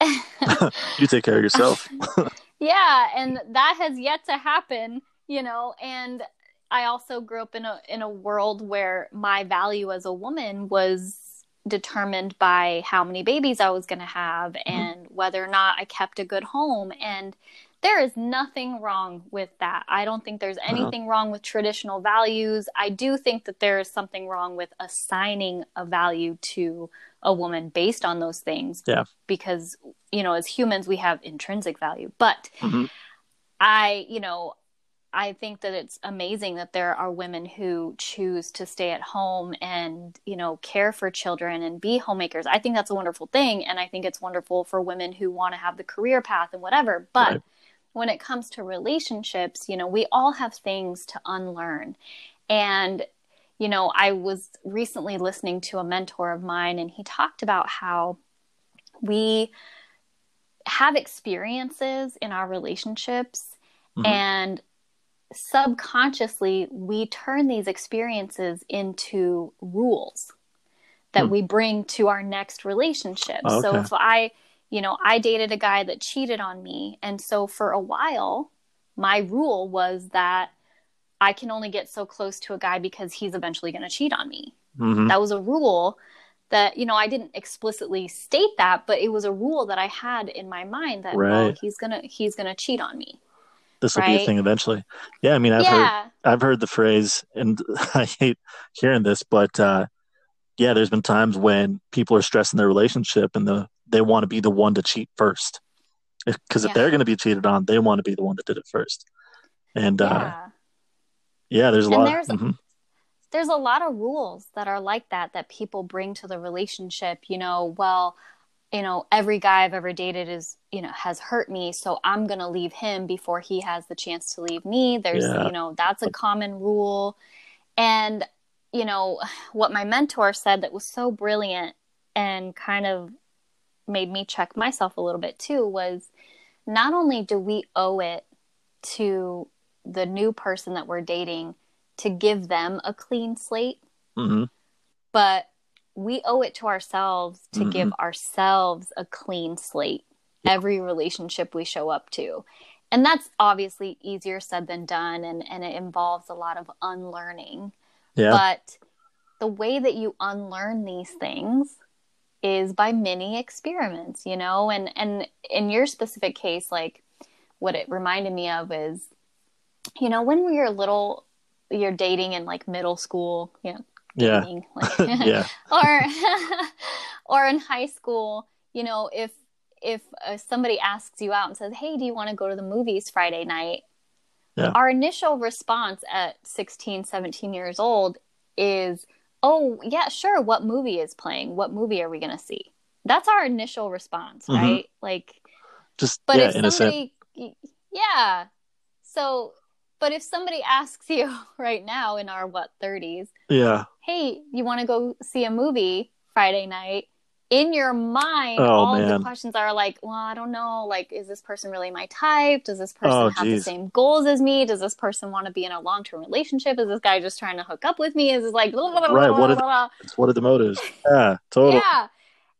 you take care of yourself. yeah, and that has yet to happen, you know, and I also grew up in a in a world where my value as a woman was determined by how many babies I was going to have mm-hmm. and whether or not I kept a good home and there is nothing wrong with that. I don't think there's uh-huh. anything wrong with traditional values. I do think that there is something wrong with assigning a value to a woman based on those things. Yeah. Because, you know, as humans, we have intrinsic value. But mm-hmm. I, you know, I think that it's amazing that there are women who choose to stay at home and, you know, care for children and be homemakers. I think that's a wonderful thing. And I think it's wonderful for women who want to have the career path and whatever. But right. When it comes to relationships, you know, we all have things to unlearn. And, you know, I was recently listening to a mentor of mine and he talked about how we have experiences in our relationships mm-hmm. and subconsciously we turn these experiences into rules that hmm. we bring to our next relationship. Okay. So if I, you know, I dated a guy that cheated on me, and so for a while, my rule was that I can only get so close to a guy because he's eventually going to cheat on me. Mm-hmm. That was a rule that you know I didn't explicitly state that, but it was a rule that I had in my mind that right. well, he's gonna he's gonna cheat on me this will right? be a thing eventually. Yeah, I mean, I've yeah. heard I've heard the phrase, and I hate hearing this, but uh, yeah, there's been times when people are stressing their relationship and the they want to be the one to cheat first, because if, yeah. if they're going to be cheated on, they want to be the one that did it first. And uh, yeah, uh, yeah there's a and lot. There's, mm-hmm. there's a lot of rules that are like that that people bring to the relationship. You know, well, you know, every guy I've ever dated is, you know, has hurt me. So I'm going to leave him before he has the chance to leave me. There's, yeah. you know, that's a common rule. And, you know, what my mentor said that was so brilliant and kind of made me check myself a little bit too was not only do we owe it to the new person that we're dating to give them a clean slate, mm-hmm. but we owe it to ourselves to mm-hmm. give ourselves a clean slate every relationship we show up to. And that's obviously easier said than done, and, and it involves a lot of unlearning. Yeah. But the way that you unlearn these things is by mini experiments, you know? And and in your specific case, like what it reminded me of is, you know, when we were little, you're dating in like middle school, you know, dating, yeah. like, yeah. or or in high school, you know, if if uh, somebody asks you out and says, "Hey, do you want to go to the movies Friday night?" Yeah. Our initial response at 16, 17 years old is, "Oh, yeah, sure. What movie is playing? What movie are we going to see?" That's our initial response, mm-hmm. right? Like just but yeah, if somebody yeah. So, but if somebody asks you right now in our what 30s, yeah. "Hey, you want to go see a movie Friday night?" In your mind, oh, all man. the questions are like, well, I don't know. Like, is this person really my type? Does this person oh, have geez. the same goals as me? Does this person want to be in a long term relationship? Is this guy just trying to hook up with me? Is this like, blah, blah, right? Blah, what, are the, what are the motives? Yeah, totally. Yeah.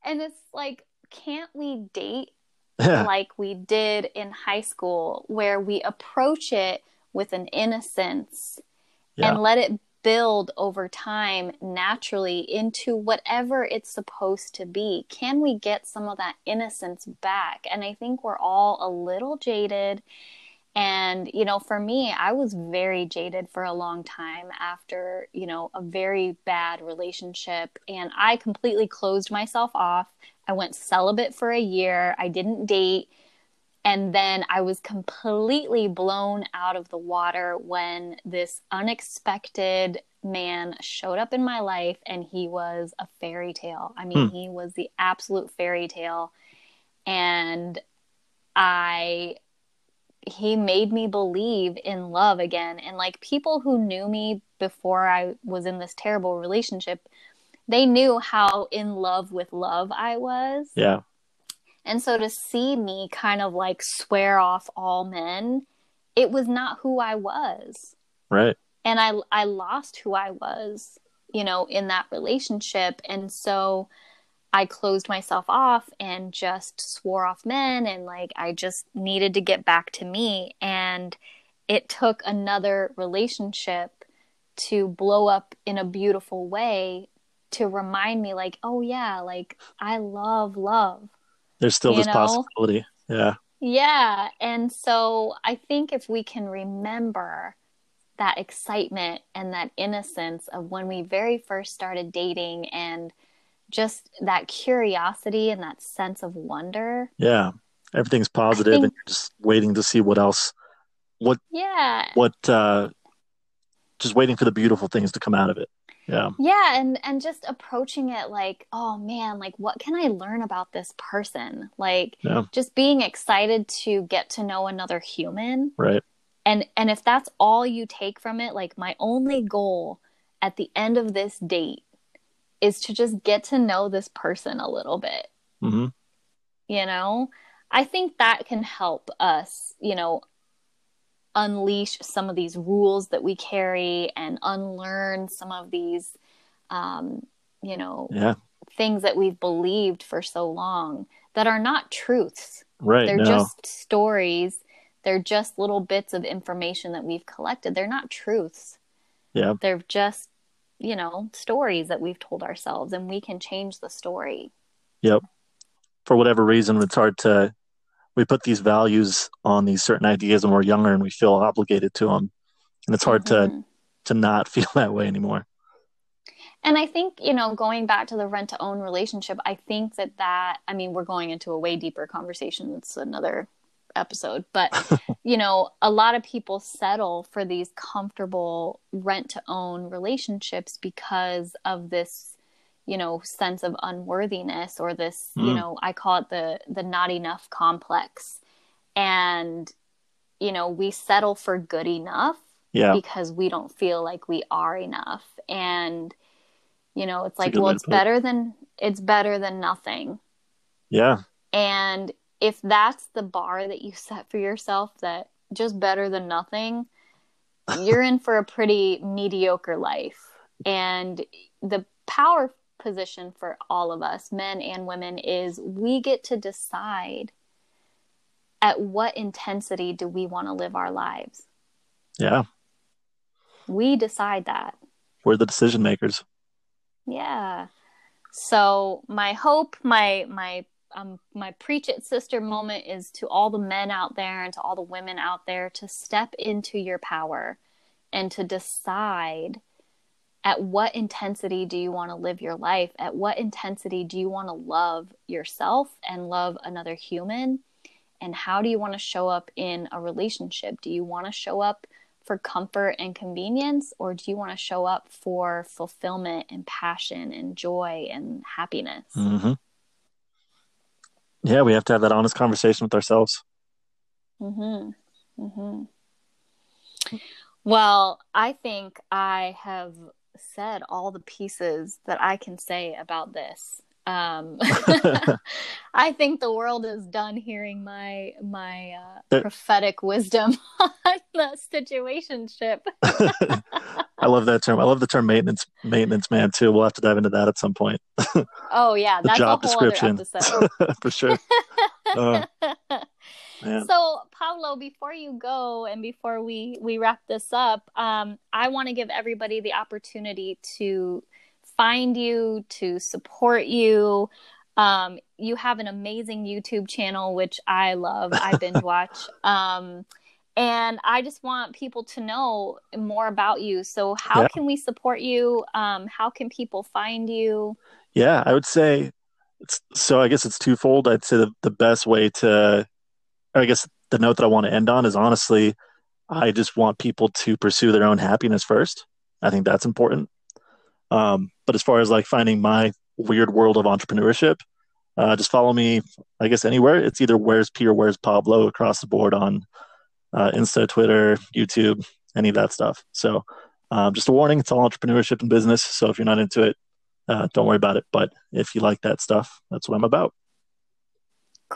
And it's like, can't we date yeah. like we did in high school, where we approach it with an innocence yeah. and let it build over time naturally into whatever it's supposed to be? Can we get some of that innocence back? And I think we're all a little jaded. And, you know, for me, I was very jaded for a long time after, you know, a very bad relationship. And I completely closed myself off. I went celibate for a year. I didn't date. And then I was completely blown out of the water when this unexpected man showed up in my life and he was a fairy tale. I mean, hmm. he was the absolute fairy tale. And I he made me believe in love again and like people who knew me before I was in this terrible relationship they knew how in love with love I was. Yeah. And so to see me kind of like swear off all men, it was not who I was. Right. And I I lost who I was, you know, in that relationship. And so I closed myself off and just swore off men and like I just needed to get back to me and it took another relationship to blow up in a beautiful way to remind me like oh yeah like I love love there's still this know? possibility. Yeah. Yeah. And so I think if we can remember that excitement and that innocence of when we very first started dating and just that curiosity and that sense of wonder. Yeah. Everything's positive think, and you're just waiting to see what else what yeah what uh just waiting for the beautiful things to come out of it yeah. Yeah and and just approaching it like oh man like what can i learn about this person? Like yeah. just being excited to get to know another human. Right. And and if that's all you take from it like my only goal at the end of this date is to just get to know this person a little bit. Mm-hmm. you know? I think that can help us you know unleash some of these rules that we carry and unlearn some of these um, you know yeah. things that we've believed for so long that are not truths. Right they're no. just stories. They're just little bits of information that we've collected. They're not truths. Yeah. They're just you know stories that we've told ourselves and we can change the story. Yep. For whatever reason it's hard to we put these values on these certain ideas when we're younger and we feel obligated to them and it's hard mm-hmm. to to not feel that way anymore. And i think you know going back to the rent to own relationship i think that that i mean we're going into a way deeper conversation. It's another episode. But you know a lot of people settle for these comfortable rent to own relationships because of this you know sense of unworthiness or this mm. you know i call it the the not enough complex and you know we settle for good enough Yeah. Because we don't feel like we are enough. And, you know, it's like, well, it's better than, it's better than nothing. Yeah. And if that's the bar that you set for yourself, that just better than nothing, you're in for a pretty mediocre life. And the power position for all of us, men and women, is we get to decide at what intensity do we want to live our lives. Yeah. We decide that. We're the decision makers. Yeah. So my hope, my my um my preach it sister moment is to all the men out there and to all the women out there to step into your power and to decide at what intensity do you want to live your life? At what intensity do you want to love yourself and love another human? And how do you want to show up in a relationship? Do you want to show up for comfort and convenience, or do you want to show up for fulfillment and passion and joy and happiness? Mm-hmm. Yeah, we have to have that honest conversation with ourselves. Hmm. Hmm. Well, I think I have said all the pieces that I can say about this. Um, I think the world is done hearing my my uh, prophetic wisdom on the situationship. I love that term. I love the term maintenance maintenance man too. We'll have to dive into that at some point. oh yeah, the job description for sure. Uh, so, Pablo, before you go and before we we wrap this up, um, I want to give everybody the opportunity to find you, to support you. Um, you have an amazing YouTube channel, which I love. I binge watch. Um, and I just want people to know more about you. So, how yeah. can we support you? Um, how can people find you? Yeah, I would say so. I guess it's twofold. I'd say the, the best way to I guess the note that I want to end on is honestly, I just want people to pursue their own happiness first. I think that's important. Um, but as far as like finding my weird world of entrepreneurship, uh, just follow me, I guess, anywhere. It's either Where's P or Where's Pablo across the board on uh, Insta, Twitter, YouTube, any of that stuff. So um, just a warning, it's all entrepreneurship and business. So if you're not into it, uh, don't worry about it. But if you like that stuff, that's what I'm about.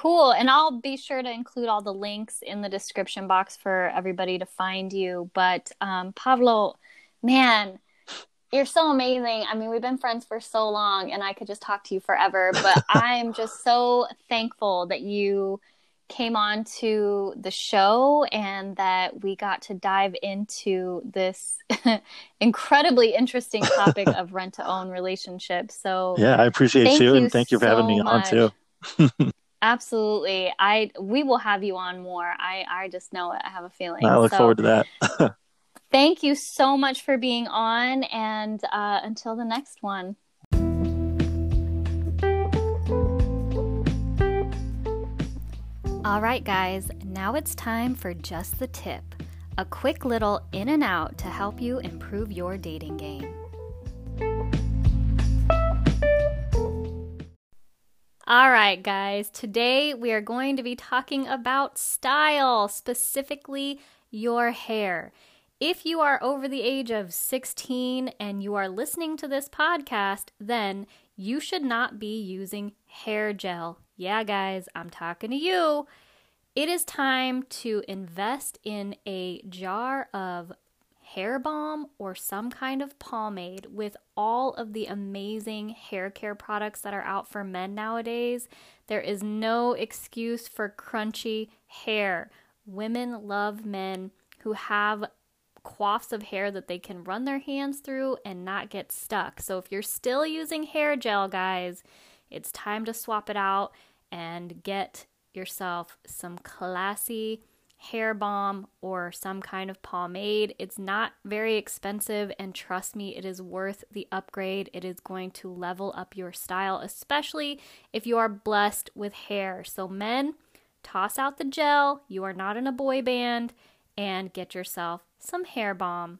Cool. And I'll be sure to include all the links in the description box for everybody to find you. But um, Pablo, man, you're so amazing. I mean, we've been friends for so long and I could just talk to you forever. But I'm just so thankful that you came on to the show and that we got to dive into this incredibly interesting topic of rent to own relationships. So, yeah, I appreciate you, you and thank you for so having me much. on too. Absolutely. I we will have you on more. I I just know it. I have a feeling. I look so, forward to that. thank you so much for being on and uh, until the next one. All right, guys, now it's time for just the tip a quick little in and out to help you improve your dating game. All right, guys, today we are going to be talking about style, specifically your hair. If you are over the age of 16 and you are listening to this podcast, then you should not be using hair gel. Yeah, guys, I'm talking to you. It is time to invest in a jar of hair balm or some kind of pomade with all of the amazing hair care products that are out for men nowadays. There is no excuse for crunchy hair. Women love men who have coifs of hair that they can run their hands through and not get stuck. So if you're still using hair gel, guys, it's time to swap it out and get yourself some classy hair balm or some kind of pomade. It's not very expensive, and trust me, it is worth the upgrade. It is going to level up your style, especially if you are blessed with hair. So, men, toss out the gel. You are not in a boy band, and get yourself some hair balm.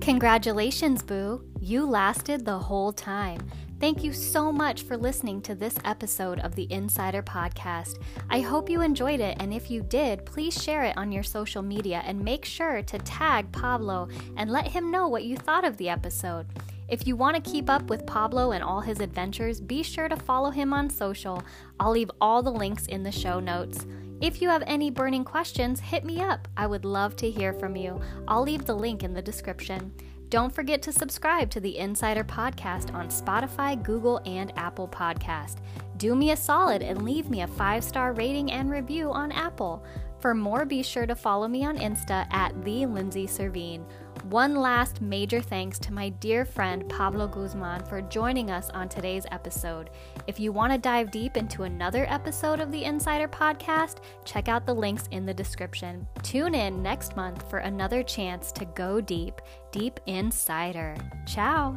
Congratulations, Boo! You lasted the whole time. Thank you so much for listening to this episode of the Insider Podcast. I hope you enjoyed it, and if you did, please share it on your social media and make sure to tag Pablo and let him know what you thought of the episode. If you want to keep up with Pablo and all his adventures, be sure to follow him on social. I'll leave all the links in the show notes. If you have any burning questions, hit me up. I would love to hear from you. I'll leave the link in the description. Don't forget to subscribe to the Insider Podcast on Spotify, Google, and Apple Podcast. Do me a solid and leave me a five star rating and review on Apple. For more, be sure to follow me on Insta at the Lindsay Servine. One last major thanks to my dear friend Pablo Guzman for joining us on today's episode. If you want to dive deep into another episode of the Insider Podcast, check out the links in the description. Tune in next month for another chance to go deep, Deep Insider. Ciao.